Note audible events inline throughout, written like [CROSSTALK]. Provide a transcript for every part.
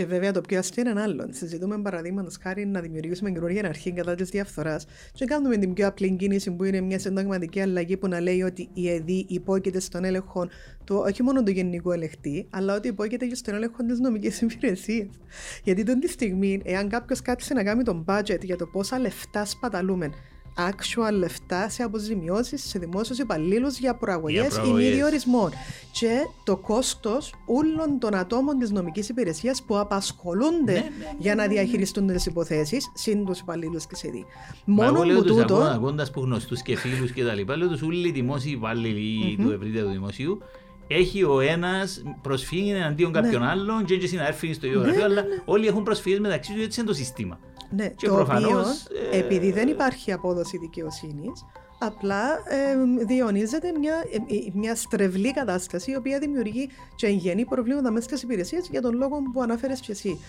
Και βέβαια το πιο αστείο είναι άλλο. Συζητούμε παραδείγματος χάρη να δημιουργήσουμε καινούργια αρχή κατά τη διαφθοράς και κάνουμε την πιο απλή κίνηση που είναι μια συνταγματική αλλαγή που να λέει ότι η ΕΔΗ υπόκειται στον έλεγχο του όχι μόνο του γενικού ελεγχτή, αλλά ότι υπόκειται και στον έλεγχο της νομικής υπηρεσίας. Γιατί τον τη στιγμή, εάν κάποιος κάτσε να κάνει τον budget για το πόσα λεφτά σπαταλούμε actual λεφτά σε αποζημιώσεις σε δημόσιους υπαλλήλους για προαγωγές ή μη διορισμών. Και το κόστος όλων των ατόμων της νομικής υπηρεσίας που απασχολούνται ναι, ναι, ναι, για να διαχειριστούν τις υποθέσεις, συν τους υπαλλήλους και σε δι. Μόνο που τούτο. Ακούγοντα που γνωστούς και φίλους και τα λοιπά, λέω τους όλοι οι δημόσιοι υπάλληλοι του ευρύτερου δημοσίου έχει ο ένας προσφύγει εναντίον κάποιον άλλον και έτσι να έρθει στο ίδιο γραφείο, αλλά όλοι έχουν προσφύγει μεταξύ τους, έτσι είναι το σύστημα. Ναι, και το οποίο, ε... επειδή δεν υπάρχει απόδοση δικαιοσύνης, απλά ε, διαιωνίζεται μια, ε, ε, μια στρεβλή κατάσταση η οποία δημιουργεί και εγγενή προβλήματα μέσα στις υπηρεσίες για τον λόγο που αναφέρει και εσύ.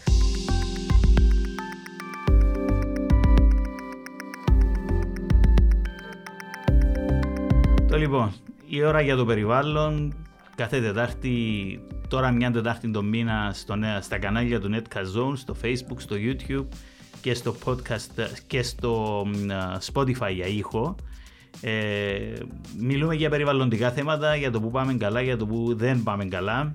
Το λοιπόν, η ώρα για το περιβάλλον κάθε Τετάρτη, τώρα μια Τετάρτη το μήνα στο, στα κανάλια του Netcast Zone, στο Facebook, στο YouTube και στο podcast και στο Spotify για ήχο. Ε, μιλούμε για περιβαλλοντικά θέματα, για το που πάμε καλά, για το που δεν πάμε καλά.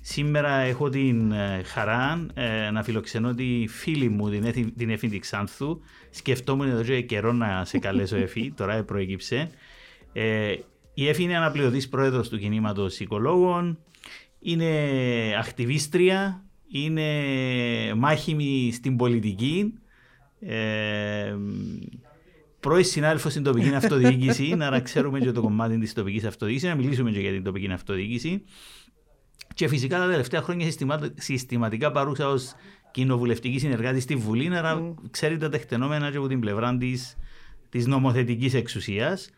Σήμερα έχω την ε, χαρά ε, να φιλοξενώ τη φίλη μου, την, την Εφή Ξάνθου. Σκεφτόμουν εδώ και καιρό να σε καλέσω Εφή, [LAUGHS] τώρα προέκυψε. Ε, η Εφή είναι αναπληρωτής πρόεδρος του κινήματος οικολόγων, είναι ακτιβίστρια, είναι μάχημη στην πολιτική, ε, πρώην συνάδελφος στην τοπική αυτοδιοίκηση, [LAUGHS] να ξέρουμε και το κομμάτι της τοπικής αυτοδιοίκησης, να μιλήσουμε και για την τοπική αυτοδιοίκηση. Και φυσικά τα τελευταία χρόνια συστηματικά παρούσα ως κοινοβουλευτική συνεργάτη στη Βουλή, άρα mm. ξέρει τα τεκτενόμενα και από την πλευρά της νομοθετικής εξουσίας.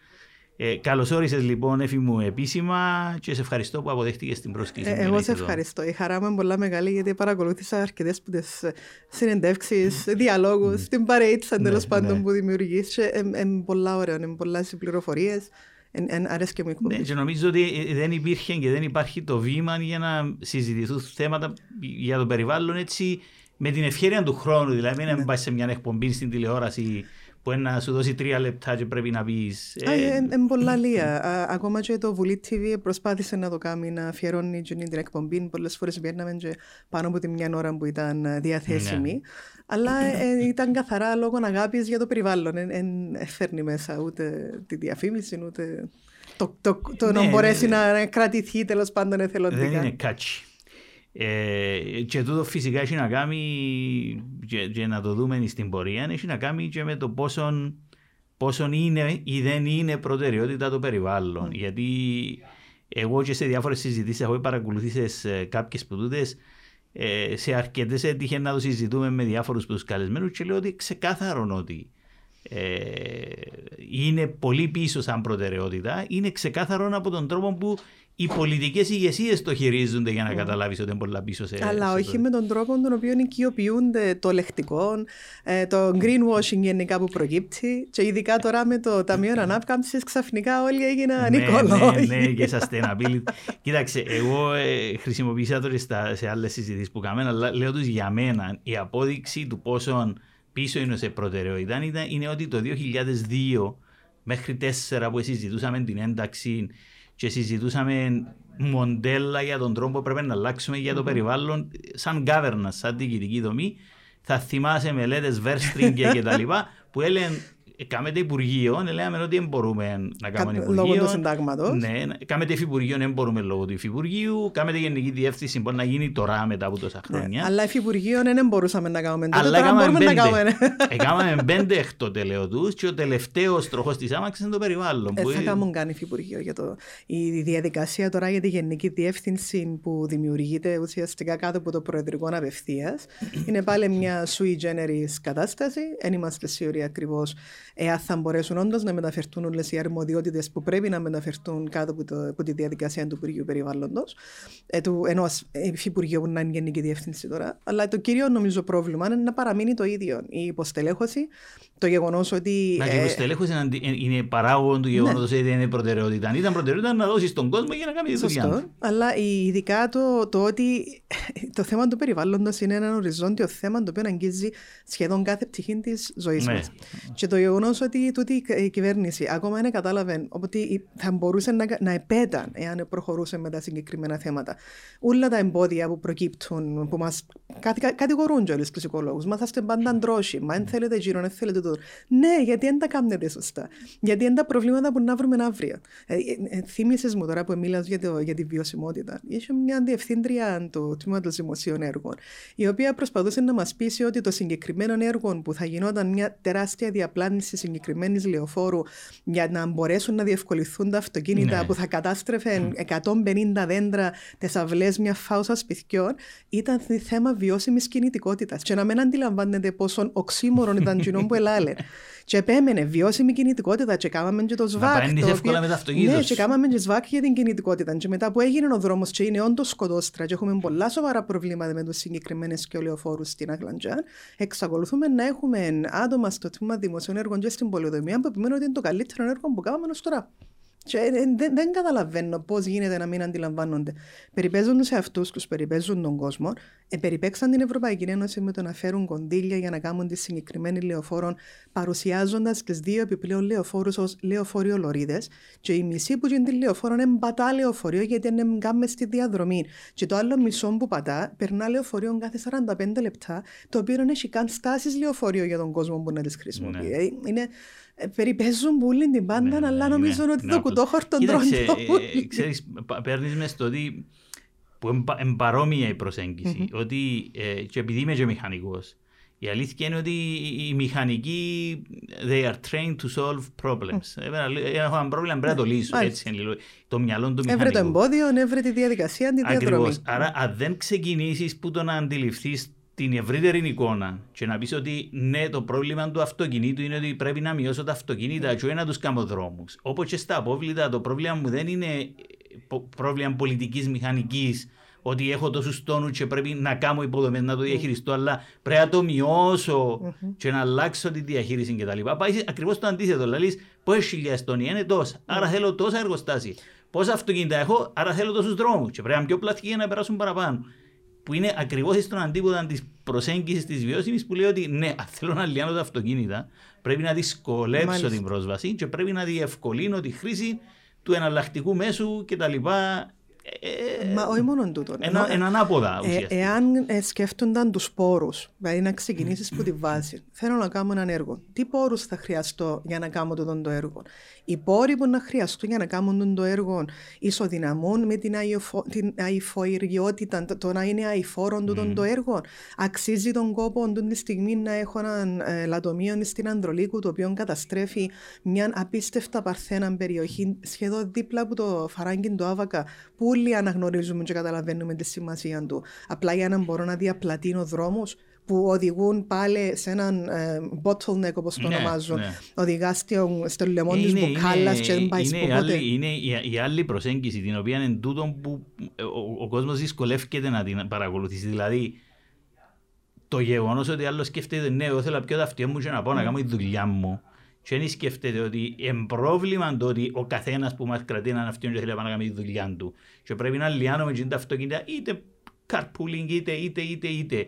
Ε, Καλώς όρισες λοιπόν, Έφη μου, επίσημα και σε ευχαριστώ που αποδέχτηκες την πρόσκληση. Ε, εγώ σε ευχαριστώ. Η χαρά μου είναι πολλά μεγάλη γιατί παρακολούθησα αρκετές από τις συνεντεύξεις, διαλόγους, την παρέτησα τέλος ναι, πάντων ναι. που δημιουργείς. Είναι πολλά ωραία, είναι πολλά πληροφορίες. Αρέσει και μου ναι, και νομίζω ότι δεν υπήρχε και δεν υπάρχει το βήμα για να συζητηθούν θέματα για το περιβάλλον έτσι με την ευχαίρεια του χρόνου. Δηλαδή, μην ναι. πάει σε μια εκπομπή στην τηλεόραση που να σου δώσει τρία λεπτά και πρέπει να πει. Είναι ε, πολλά λία. Ακόμα και το Βουλή TV προσπάθησε να το κάνει, να αφιερώνει την εκπομπή. Πολλέ φορέ βγαίναμε πάνω από τη μια ώρα που ήταν ε, διαθέσιμη. Ναι. Αλλά ε, ήταν καθαρά λόγω αγάπη για το περιβάλλον. Δεν φέρνει μέσα ούτε τη διαφήμιση, ούτε το, το, το, ναι, να μπορέσει ναι. να κρατηθεί τέλο πάντων εθελοντικά. Δεν είναι κάτσι. Ε, και τούτο φυσικά έχει να κάνει και, και, να το δούμε στην πορεία έχει να κάνει και με το πόσο, πόσο είναι ή δεν είναι προτεραιότητα το περιβάλλον mm. γιατί εγώ και σε διάφορες συζητήσεις έχω παρακολουθήσει κάποιες που τούτες ε, σε αρκετές έτυχε να το συζητούμε με διάφορους τους καλεσμένους και λέω ότι ξεκάθαρο ότι ε, είναι πολύ πίσω σαν προτεραιότητα είναι ξεκάθαρο από τον τρόπο που οι πολιτικές ηγεσίες το χειρίζονται για να mm. καταλάβεις ότι είναι πολλά πίσω σε. Αλλά σε όχι το... με τον τρόπο τον οποίο οικειοποιούνται το λεκτικό, ε, το greenwashing γενικά που προκύπτει. Και ειδικά τώρα με το Ταμείο Ανάπκαμψης, ξαφνικά όλοι έγιναν ναι, οικολόγοι. Ναι, ναι, και sustainability. Κοίταξε, εγώ ε, χρησιμοποίησα τώρα σε άλλες συζητήσεις που κάναμε, αλλά λέω τους για μένα η απόδειξη του πόσο πίσω είναι σε προτεραιότητα είναι ότι το 2002 μέχρι 4 που συζητούσαμε την ένταξη και συζητούσαμε μοντέλα για τον τρόπο που πρέπει να αλλάξουμε για το περιβάλλον σαν governance, σαν διοικητική δομή. Θα θυμάσαι μελέτες Verstringer και [LAUGHS] τα λοιπά που έλεγαν Κάμετε Υπουργείο, λέμε ότι δεν μπορούμε να κάνουμε Υπουργείο. Λόγω του συντάγματος. Ναι, κάμετε Υφυπουργείο, δεν μπορούμε λόγω του Υφυπουργείου. Κάμετε Γενική Διεύθυνση, μπορεί να γίνει τώρα μετά από τόσα ναι, χρόνια. Ναι, αλλά Υφυπουργείο δεν μπορούσαμε να κάνουμε. Αλλά τώρα μπορούμε πέντε. να κάνουμε. [LAUGHS] Έκαναμε πέντε εκ το τέλεο τους και ο τελευταίος τροχός της άμαξης είναι το περιβάλλον. Δεν θα κάνουμε καν Υφυπουργείο. Για το... Η διαδικασία τώρα για τη Γενική Διεύθυνση που δημιουργείται ουσιαστικά κάτω από το Προεδρικό Απευθείας είναι πάλι μια sui generis κατάσταση. Δεν είμαστε σίγουροι ακριβώς εάν θα μπορέσουν όντως να μεταφερθούν όλες οι αρμοδιότητες που πρέπει να μεταφερθούν κάτω από, το, από τη διαδικασία του Υπουργείου Περιβάλλοντος, ε, ενό Υφυπουργείου που να είναι Γενική Διεύθυνση τώρα. Αλλά το κύριο νομίζω πρόβλημα είναι να παραμείνει το ίδιο. Η υποστελέχωση, το γεγονός ότι. Να, και η ε, υποστελέχωση είναι παράγον του γεγονότος ότι δεν είναι προτεραιότητα. Αν ήταν προτεραιότητα να δώσεις τον κόσμο για να κάνει τη δουλειά. Σωστό. του. Αλλά ειδικά το, το ότι το θέμα του περιβάλλοντος είναι ένα οριζόντιο θέμα το οποίο αγγίζει σχεδόν κάθε πτυχή της ζωής Ναι. μας. Και το γεγονός ότι τούτη η κυβέρνηση ακόμα δεν κατάλαβε ότι θα μπορούσε να, να επέταν εάν προχωρούσε με τα συγκεκριμένα θέματα. Όλα τα εμπόδια που προκύπτουν, που μας κατηγορούν κιόλα τους οικολόγου, μα είστε πάντα αντρόσοι, μα δεν θέλετε γύρω, δεν θέλετε τούτο. Ναι, γιατί δεν τα κάνετε σωστά. Γιατί είναι τα προβλήματα που να βρούμε αύριο. Ε, ε, Θύμησες μου τώρα που μίλα για, το, για τη βιωσιμότητα. Είχε μια διευθύντρια του τμήματος δημοσίων έργων, η οποία προσπαθούσε να μας πείσει ότι το συγκεκριμένο έργο που θα γινόταν μια τεράστια διαπλάνηση συγκεκριμένης λεωφόρου για να μπορέσουν να διευκολυθούν τα αυτοκίνητα Ναι. που θα κατάστρεφε 150 δέντρα τι αυλές μια φάουσα σπιτιών, ήταν θέμα βιώσιμης κινητικότητας. Και να μην αντιλαμβάνετε πόσο οξύμορο ήταν [LAUGHS] κοινό που ελάλε. Και επέμενε βιώσιμη κινητικότητα και κάναμε και το ΣΒΑΚ. πααίνεις το εύκολα με το αυτοκίνητο Ναι, σου. και κάναμε και ΣΒΑΚ για την κινητικότητα. Και μετά που έγινε ο δρόμος και είναι όντως σκοτώστρα και έχουμε πολλά σοβαρά προβλήματα με τους συγκεκριμένες και ολαιοφόρου στην Αγλαντζάν, εξακολουθούμε να έχουμε άτομα στο τμήμα δημοσίων έργων και στην πολυοδομία που επιμένουν ότι είναι το καλύτερο έργο που κάναμε ως τώρα. Και ε, δεν, δεν καταλαβαίνω πώς γίνεται να μην αντιλαμβάνονται. Περιπέζουν σε αυτού τους, περιπέζουν τον κόσμο. Ε, περιπέξαν την Ευρωπαϊκή Ένωση με το να φέρουν κονδύλια για να κάνουν τη συγκεκριμένη λεωφόρο, παρουσιάζοντας τις δύο επιπλέον λεωφόρους ως λεωφορείο λωρίδες. Και η μισή που γίνει τη λεωφόρο είναι πατά λεωφορείο γιατί είναι κάμε στη διαδρομή. Και το άλλο μισό που πατά περνά λεωφορείο κάθε 45 λεπτά, το οποίο δεν έχει καν στάσεις λεωφορείο για τον κόσμο που να τις χρησιμοποιεί. Ναι. Ε, Είναι, ε, περιπέζουν πολύ την πάντα, Ναι, αλλά ναι, νομίζω ναι. ότι Ναι, το όπως- κουτόχορτο Κοίταξε, τρώνε το ε, πολύ. ξέρεις, πα- παίρνεις μες στο ότι που είναι παρόμοια η προσέγγιση, ότι ε, και επειδή είμαι και μηχανικός, η αλήθεια είναι ότι οι- οι μηχανικοί they are trained to solve problems. Ε, Έχω ένα πρόβλημα, πρέπει να το λύσω. Μάλιστα. Έτσι είναι λίγο το μυαλό του Έβρε το μηχανικού. εμπόδιο, έβρε τη διαδικασία, τη διαδρομή. Ακριβώς. Άρα, αν δεν ξεκινήσεις που το να αντιληφθείς την ευρύτερη εικόνα και να πεις ότι ναι, το πρόβλημα του αυτοκινήτου είναι ότι πρέπει να μειώσω τα αυτοκίνητα και όχι να τους κάνω δρόμους. Όπως και στα απόβλητα, το πρόβλημα μου δεν είναι ε, πο- πρόβλημα πολιτικής μηχανικής, ότι έχω τόσους τόνους και πρέπει να κάνω υποδομές να το διαχειριστώ, αλλά πρέπει να το μειώσω και να αλλάξω τη διαχείριση κτλ. Πάει ακριβώς το αντίθετο. Δηλαδή, πόσε χιλιάδες τόνοι είναι τόσα. Άρα θέλω τόσα εργοστάσια. Πόσα αυτοκίνητα έχω, άρα θέλω τόσους δρόμους. Και πρέπει να είναι πιο πλατικοί για να περάσουν παραπάνω. Που είναι ακριβώς στον αντίποδα της προσέγγισης της βιώσιμης που λέει ότι ναι, αν θέλω να λιάνω τα αυτοκίνητα, πρέπει να δυσκολέψω Μάλιστα. την πρόσβαση και πρέπει να διευκολύνω τη χρήση του εναλλακτικού μέσου κτλ. Ε, Μα όχι μόνο τούτο. ένα, ένα ανάποδα Ε, ουσιαστικά. εάν ε, σκέφτονταν τους πόρους, δηλαδή να ξεκινήσεις από τη βάση, θέλω να κάνω έναν έργο. Τι πόρους θα χρειαστώ για να κάνω τούτο το έργο; Οι πόροι που να χρειαστούν για να κάνω τούτο το έργο ισοδυναμούν με την, αηφο, την αηφοριότητα, το, το να είναι αηφόρον τούτο το έργο. Αξίζει τον κόπο τούτη τη στιγμή να έχω έναν ε, λατομείο στην Ανδρολίκου το οποίο καταστρέφει μια απίστευτα παρθένα περιοχή σχεδόν δίπλα από το φαράγγι του Άβακα που όλοι αναγνωρίζουμε και καταλαβαίνουμε τη σημασία του. Απλά για να μπορώ να διαπλατείνω δρόμους που οδηγούν πάλι σε έναν ε, bottleneck όπως το Ναι, ονομάζουν. ναι. Οδηγά στο, στο λαιμό της μπουκάλας και δεν πάει είναι, που η ποτέ. άλλη, είναι η, η άλλη προσέγγιση την οποία είναι τούτο που ο, ο κόσμος δυσκολεύεται να την παρακολουθήσει. Δηλαδή, το γεγονός ότι άλλος σκέφτεται, ναι, εγώ θέλω να πιω τα αυτιά μου και να πάω να κάνω τη δουλειά μου. Και δεν σκέφτεται ότι είναι πρόβλημα το ότι ο καθένας που μας κρατεί έναν αυτιόν και θέλει να πάει να κάνει τη δουλειά του. Και πρέπει να λιάνουμε και τα αυτοκίνητα είτε carpooling είτε είτε είτε είτε.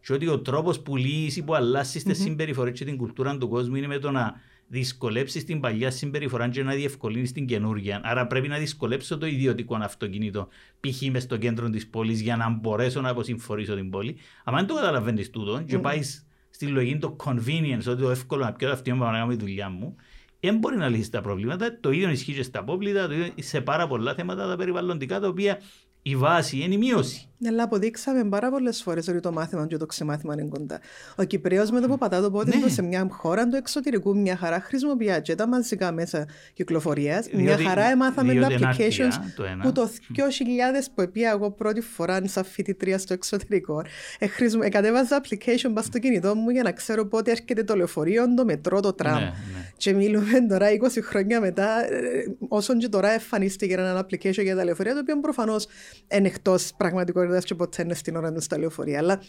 Και ότι ο τρόπος που λύσει, που αλλάσει τις συμπεριφορές και την κουλτούρα του κόσμου είναι με το να δυσκολέψεις την παλιά συμπεριφορά και να διευκολύνεις την καινούργια. Άρα πρέπει να δυσκολέψω το ιδιωτικό αυτοκίνητο, π.χ. μες στο κέντρο της πόλης, για να μπορέσω να αποσυμφορήσω την πόλη. Αν δεν το καταλαβαίνεις τούτο, και πάεις στη λογική το convenience, ότι το εύκολο να πιω αυτό να κάνω τη δουλειά μου, δεν μπορεί να λύσεις τα προβλήματα. Το ίδιο ισχύει και στα απόβλητα, το ίδιο σε πάρα πολλά θέματα τα περιβαλλοντικά, τα οποία η βάση είναι η μείωση. Ναι, αλλά αποδείξαμε πάρα πολλές φορές ότι το μάθημα και το ξεμάθημα είναι κοντά. Ο Κυπρέος με το που πατά το πόδι Ναι. του σε μια χώρα του εξωτερικού, μια χαρά χρησιμοποιεί και τα μαζικά μέσα κυκλοφορίας. Μια Διότι- χαρά έμαθαμε τα διότι είναι applications αρτία, το ένα. που το 2000 που πήγα εγώ πρώτη φορά σαν φοιτητρία στο εξωτερικό. Ε, χρησιμο- ε, κατέβαζα application πα στο κινητό μου για να ξέρω πότε έρχεται το λεωφορείο, το μετρό, το τραμ. Ναι, ναι. Και μιλούμε τώρα 20 χρόνια μετά, ε, όσον και τώρα εμφανίστηκε ένα application για τα λεωφορεία, το οποίο προφανώς είναι εκτός πραγματικότητας και ποτέ είναι στην ώρα του στα λεωφορεία. Αλλά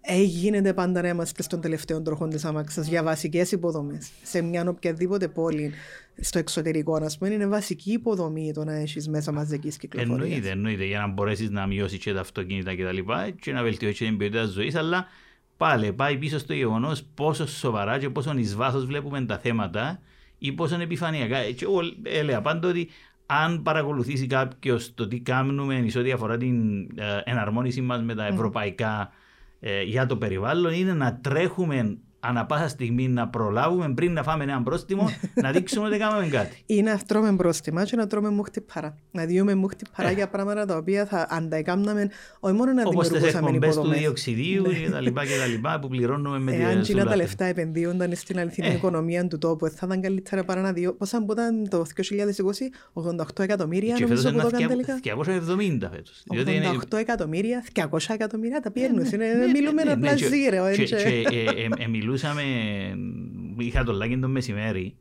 έγινε πάντα να είμαστε στον τελευταίο τροχό της άμαξα για βασικές υποδομές. Σε μια οποιαδήποτε πόλη στο εξωτερικό, ας πούμε, είναι βασική υποδομή το να έχεις μέσα μαζικής κυκλοφορίας. Εννοείται, εννοείται, για να μπορέσεις να μειώσεις και τα αυτοκίνητα κτλ. Και, και να βελτιώσεις την ποιότητα ζωής, αλλά πάλι πάει πίσω στο γεγονός πόσο σοβαρά και πόσο εις βάθος βλέπουμε τα θέματα ή πόσο επιφανειακά. Και εγώ έλεγα πάντα ότι αν παρακολουθήσει κάποιος το τι κάνουμε σε ό,τι αφορά την ε, εναρμόνιση μας με τα ευρωπαϊκά ε, για το περιβάλλον, είναι να τρέχουμε ανά πάσα στιγμή να προλάβουμε πριν να φάμε ένα πρόστιμο, [LAUGHS] να δείξουμε ότι κάνουμε κάτι. Ή να τρώμε πρόστιμα και να τρώμε μούχτη παρά. Να διούμε μούχτη παρά ε. για πράγματα τα οποία θα ανταϊκάμναμε όχι μόνο να δημιουργούσαμε υποδομές. Όπως τις εκπομπές του διοξιδίου ναι. και τα λοιπά και τα λοιπά που πληρώνουμε με Εάν και τα λεφτά επενδύονταν στην αληθινή ε. οικονομία του τόπου, θα ήταν καλύτερα παρά να δει. Πόσα που ήταν το 2020, 88 εκατομμύρια νομίζω που το έκανε τελικά. 270 φέτος. 88 εκατομμύρια, 200 εκατομμύρια τα πιέρνουν. Μιλούμε απλά ζήρε μιλούσαμε, είχα το λάκι το μεσημέρι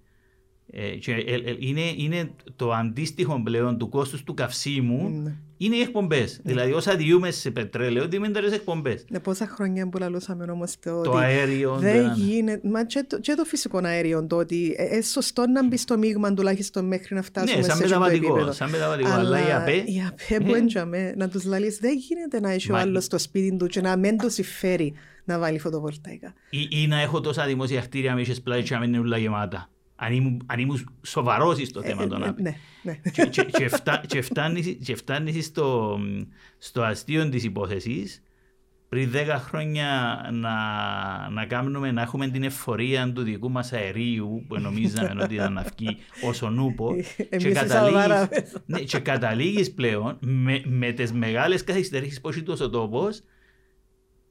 ε, και ε, ε, είναι, είναι το αντίστοιχο πλέον του κόστους του καυσίμου mm. είναι οι εκπομπές. Mm. Δηλαδή, όσα διούμε σε πετρέλαιο, είναι οι εκπομπές. Ναι, πόσα χρόνια που λαλούσαμε όμως το. Το αέριο. Δεν ναι. γίνεται. Μα και το, και το φυσικό αέριο, το ότι ε, σωστό να μπει στο μείγμα τουλάχιστον μέχρι να φτάσουμε ναι, σαν σε μεταβατικό, σαν μεταβατικό. Αλλά, αλλά η ΑΠΕ. Η ΑΠΕ που έντιαμε, να τους λαλείς, δεν γίνεται να έχει ο άλλος στο σπίτι του και να μην το συμφέρει να βάλει φωτοβολταϊκά. Ή, ή να έχω τόσα δημόσια κτίρια με είχες πλάτη και να μην είναι όλα γεμάτα. Αν ήμουν, αν ήμουν σοβαρός στο ε, θέμα των ΑΠΕ. Ναι, ναι. Και, και, και, φτά, και φτάνεις, και φτάνεις στο, στο αστείο της υπόθεσης πριν 10 χρόνια να, να, κάνουμε, να έχουμε την εφορία του δικού μας αερίου που νομίζαμε [LAUGHS] ότι ήταν να βγει ως ο νούπο και, καταλήγεις, ναι, και καταλήγεις πλέον με, με τις μεγάλες καθυστερήσεις που έχει τόσο τόπος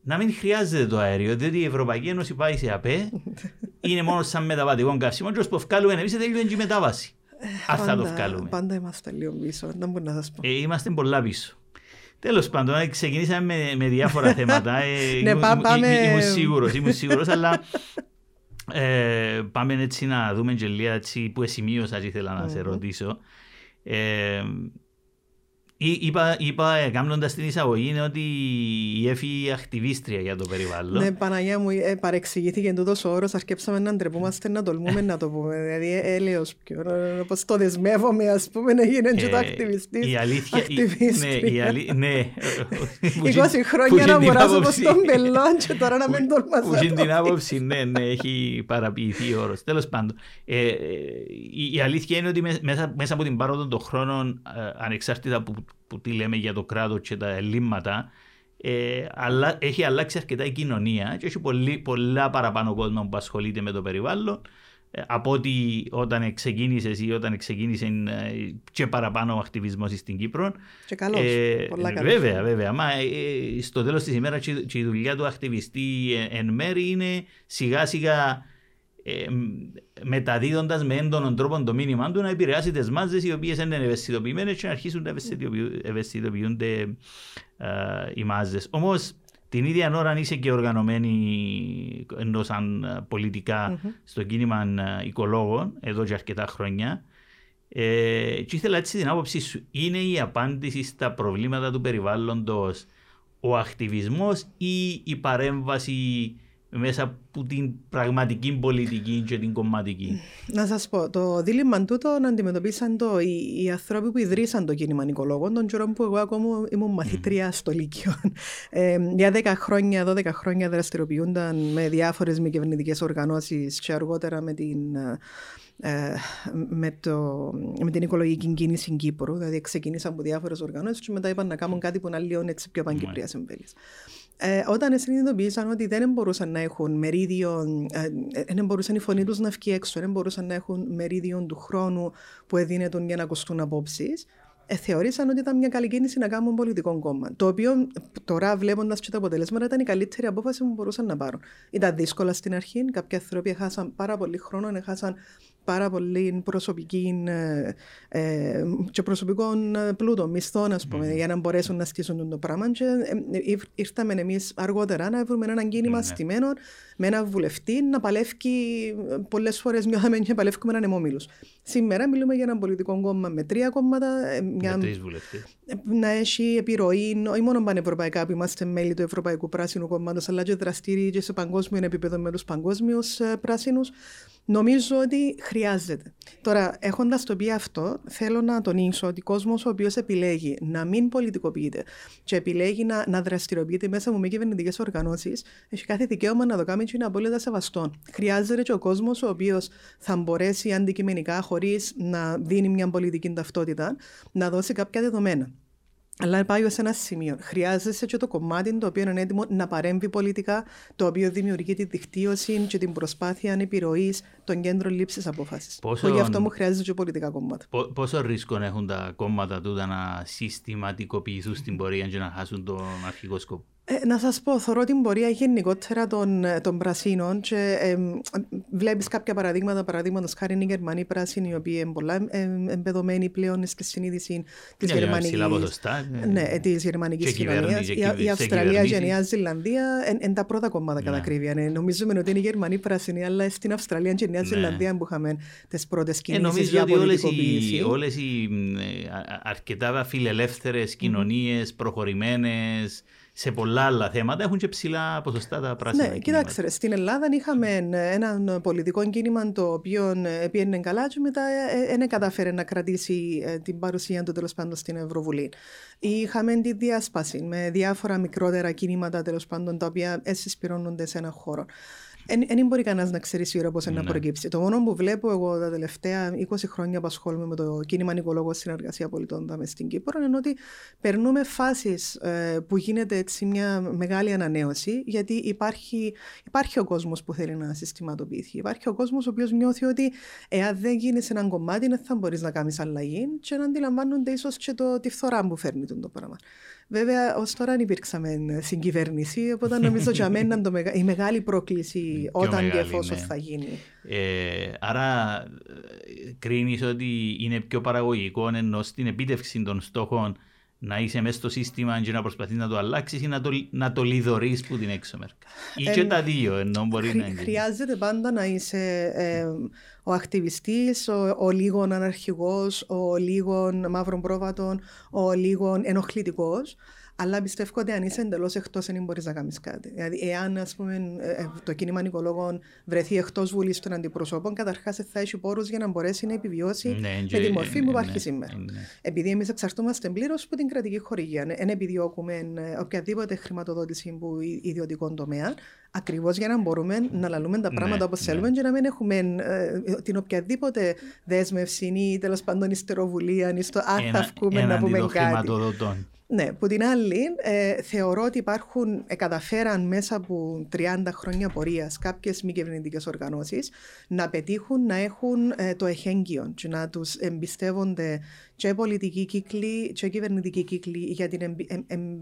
να μην χρειάζεται το αέριο, διότι η Ευρωπαϊκή Ένωση πάει σε ΑΠΕ, [LAUGHS] είναι μόνο σαν μεταβατικό καύσιμο, και όσο που βγάλουμε εμείς θέλουμε και μετάβαση. Αν θα το βγάλουμε. Πάντα είμαστε λίγο πίσω, δεν μπορεί να σας πω. Ε, είμαστε πολλά πίσω. Τέλος πάντων, ε, ξεκινήσαμε με, με διάφορα [LAUGHS] θέματα. Ε, ναι, πάμε... Ήμουν σίγουρος, ήμουν σίγουρος, αλλά ε, πάμε έτσι να δούμε και λίγα έτσι που σημείωσα και ήθελα να σε ρωτήσω. Ε, Είπα, είπα κάνοντα την εισαγωγή είναι ότι η Εφη ακτιβίστρια για το περιβάλλον. Ναι, Παναγία μου, ε, παρεξηγήθηκε τούτος ο όρος. Αρκέψαμε να ντρεπούμαστε να τολμούμε να το πούμε. Δηλαδή, ε, έλεος πιο. Όπως το δεσμεύομαι, ας πούμε, να γίνει και το ακτιβιστής. Η αλήθεια. Ναι, η αλήθεια. Ναι. 20 χρόνια να αγοράσω όπω τον πελόν και τώρα να μην τολμάσω. Που γίνει την άποψη, ναι, ναι, έχει παραποιηθεί ο όρος. Τέλος πάντων, ε, η αλήθεια είναι ότι μέσα από την πάροδο των χρόνων, ανεξάρτητα που που τι λέμε για το κράτος και τα ελλείμματα, ε, αλλά έχει αλλάξει αρκετά η κοινωνία και έχει πολύ, πολλά παραπάνω κόσμο που ασχολείται με το περιβάλλον ε, από ότι όταν ξεκίνησες ή όταν ξεκίνησε ε, και παραπάνω ο ακτιβισμός στην Κύπρο. Και καλός. Ε, πολλά καλώς. Βέβαια, βέβαια. Μα, ε, στο τέλος της ημέρας και, και η δουλειά του ακτιβιστή εν μέρη είναι σιγά σιγά ε, μεταδίδοντας με έντονο τρόπο το μήνυμά του να επηρεάσει τις μάζες οι οποίες είναι ευαισθητοποιημένες και να αρχίσουν να ευαισθητοποιούνται ε, οι μάζες. Όμως την ίδια ώρα αν είσαι και οργανωμένη ενώ σαν ε, πολιτικά mm-hmm. στο κίνημα ε, οικολόγων εδώ και αρκετά χρόνια ε, και ήθελα έτσι την άποψή σου είναι η απάντηση στα προβλήματα του περιβάλλοντος ο ακτιβισμός ή η παρέμβαση μέσα από την πραγματική πολιτική και την κομματική. Να σας πω, το δίλημα τούτο να αντιμετωπίσαν το οι, οι άνθρωποι που ιδρύσαν το κίνημα Νικολόγων, τον καιρό που εγώ ακόμα ήμουν μαθήτρια mm. στο Λύκειο. Ε, για 10 χρόνια, 12 χρόνια δραστηριοποιούνταν με διάφορες μη κυβερνητικές οργανώσεις και αργότερα με την. Ε, με, το, με την οικολογική κίνηση στην Κύπρο. Δηλαδή, ξεκίνησαν από διάφορες οργανώσεις και μετά είπαν να κάνουν κάτι που να λίγο έτσι πιο παγκυπρία εμβέλεια ε, όταν συνειδητοποίησαν ότι δεν μπορούσαν να έχουν μερίδιο, ε, ε, δεν μπορούσαν η φωνή τους να βγει έξω, δεν μπορούσαν να έχουν μερίδιο του χρόνου που έδινε για να ακουστούν απόψεις, ε, θεωρήσαν ότι ήταν μια καλή κίνηση να κάνουν πολιτικό κόμμα. Το οποίο τώρα βλέποντας και τα αποτελέσματα ήταν η καλύτερη απόφαση που μπορούσαν να πάρουν. Ήταν δύσκολα στην αρχή. Κάποιοι άνθρωποι έχασαν πάρα πολύ χρόνο, έχασαν πάρα πολύ προσωπική ε, ε, και προσωπικών ε, πλούτων, μισθών, ας πούμε, για να μπορέσουν να στήσουν το πράγμα. Και ε, ήρθαμε εμείς αργότερα να βρούμε έναν κίνημα mm, στημένο με έναν βουλευτή να παλεύει πολλές φορές νιώθαμε και παλεύουμε έναν αιμόμιλου. Σήμερα μιλούμε για ένα πολιτικό κόμμα με τρία κόμματα. Μια, με να έχει επιρροή, όχι μόνο πανευρωπαϊκά που είμαστε μέλη του Ευρωπαϊκού Πράσινου Κόμματος, αλλά και δραστήριοι και σε παγκόσμιο επίπεδο με του παγκόσμιου πράσινους. Νομίζω ότι χρειάζεται. Τώρα, έχοντας το πει αυτό, θέλω να τονίσω ότι ο κόσμος ο οποίος επιλέγει να μην πολιτικοποιείται και επιλέγει να, να δραστηριοποιείται μέσα από μη κυβερνητικές οργανώσεις, έχει κάθε δικαίωμα να το κάνει και είναι απόλυτα σεβαστό. Χρειάζεται και ο κόσμος ο οποίος θα μπορέσει αντικειμενικά, χωρίς να δίνει μια πολιτική ταυτότητα, να δώσει κάποια δεδομένα. Αλλά πάει σε ένα σημείο. Χρειάζεσαι και το κομμάτι το οποίο είναι έτοιμο να παρέμβει πολιτικά, το οποίο δημιουργεί τη δικτύωση και την προσπάθεια επιρροή των κέντρων λήψης απόφαση. Πόσο... Γι' αυτό μου χρειάζεται και πολιτικά κόμματα. Πόσο ρίσκο έχουν τα κόμματα του να συστηματικοποιηθούν στην πορεία και να χάσουν τον αρχικό σκοπό; Ε, να σας πω, θεωρώ την πορεία γενικότερα των, ε, των πρασίνων και ε, βλέπεις κάποια παραδείγματα, παραδείγματος χάρη είναι οι Γερμανοί πράσινοι, οι οποίοι είναι πολλά εμπεδομένοι πλέον στη συνείδηση της γερμανικής, ε, ναι, της γερμανικής κοινωνίας. Η, η Αυστραλία και η Νέα Ζηλανδία είναι τα πρώτα κομμάτα ναι. κατά ακρίβεια. Ναι. Νομίζουμε ότι είναι οι Γερμανοί πράσινοι, αλλά στην Αυστραλία και η Νέα ναι. Ζηλανδία που είχαμε τις πρώτες κινήσεις για πολιτικοποίηση. Νομίζω ότι όλες οι αρκετά φιλελεύθερες κοινωνίες, προχωρημένες, σε πολλά άλλα θέματα έχουν και ψηλά ποσοστά τα πράσινα. Ναι, κοιτάξτε, στην Ελλάδα είχαμε ένα πολιτικό κίνημα το οποίο πήγαινε καλά και μετά δεν ε, κατάφερε να κρατήσει ε, την παρουσία του τέλος πάντων στην Ευρωβουλή. Είχαμε τη διάσπαση με διάφορα μικρότερα κινήματα τέλος πάντων τα οποία εσυσπηρώνονται σε ένα χώρο. Δεν μπορεί κανένας να ξέρεις σίγουρα πώ να ναι. προκύψει. Το μόνο που βλέπω εγώ τα τελευταία 20 χρόνια που ασχολούμαι με το κίνημα Νικολόγος Συνεργασία Πολιτών μες στην Κύπρο είναι ότι περνούμε φάσεις ε, που γίνεται έτσι μια μεγάλη ανανέωση, γιατί υπάρχει, υπάρχει ο κόσμος που θέλει να συστηματοποιηθεί. Υπάρχει ο κόσμος ο οποίος νιώθει ότι εάν δεν γίνεις σε έναν κομμάτι, δεν θα μπορείς να κάνεις αλλαγή και να αντιλαμβάνονται ίσως και το, τη φθορά που φέρνει το πράγμα. Βέβαια, ως τώρα υπήρξαμε συγκυβέρνηση, οπότε νομίζω ότι αμένα η μεγάλη πρόκληση όταν και εφόσον ναι. θα γίνει. Ε, άρα, κρίνεις ότι είναι πιο παραγωγικό ενώ στην επίτευξη των στόχων να είσαι μέσα στο σύστημα και να προσπαθείς να το αλλάξεις ή να το, να το λιδωρείς που την έξω μερικά. Ή και τα δύο, ενώ μπορεί χρ, να είναι. Χρειάζεται πάντα να είσαι ε, ο ακτιβιστής, ο, ο λίγον αναρχηγός, ο λίγον μαύρον πρόβατον, ο λίγον ενοχλητικός. Αλλά πιστεύω ότι αν είσαι εντελώς εκτός, δεν μπορείς να κάνεις κάτι. Δηλαδή, εάν ας πούμε, ε, ε, το κίνημα νοικολόγων βρεθεί εκτός Βουλής των Αντιπροσώπων, καταρχάς θα έχει πόρους για να μπορέσει να επιβιώσει ναι, με τη μορφή που υπάρχει ναι, σήμερα. Ναι. Επειδή εμείς εξαρτούμαστε πλήρως από την κρατική χορηγία. Δεν επιδιώκουμε ε, οποιαδήποτε χρηματοδότηση που ιδιωτικών τομέα, ακριβώς για να μπορούμε να λαλούμε τα πράγματα όπως θέλουμε και να μην έχουμε την οποιαδήποτε δέσμευση ή τέλος πάντων ιστεροβουλία ή στο αν θα βγούμε να πούμε κάτι. Ναι, που την άλλη, ε, θεωρώ ότι υπάρχουν, ε, καταφέραν μέσα από 30 χρόνια πορείας κάποιες μη κυβερνητικές οργανώσεις να πετύχουν να έχουν ε, το εχέγγυο και να τους εμπιστεύονται και πολιτικοί κύκλοι και κυβερνητικοί κύκλοι για την, εμ, εμ, εμ,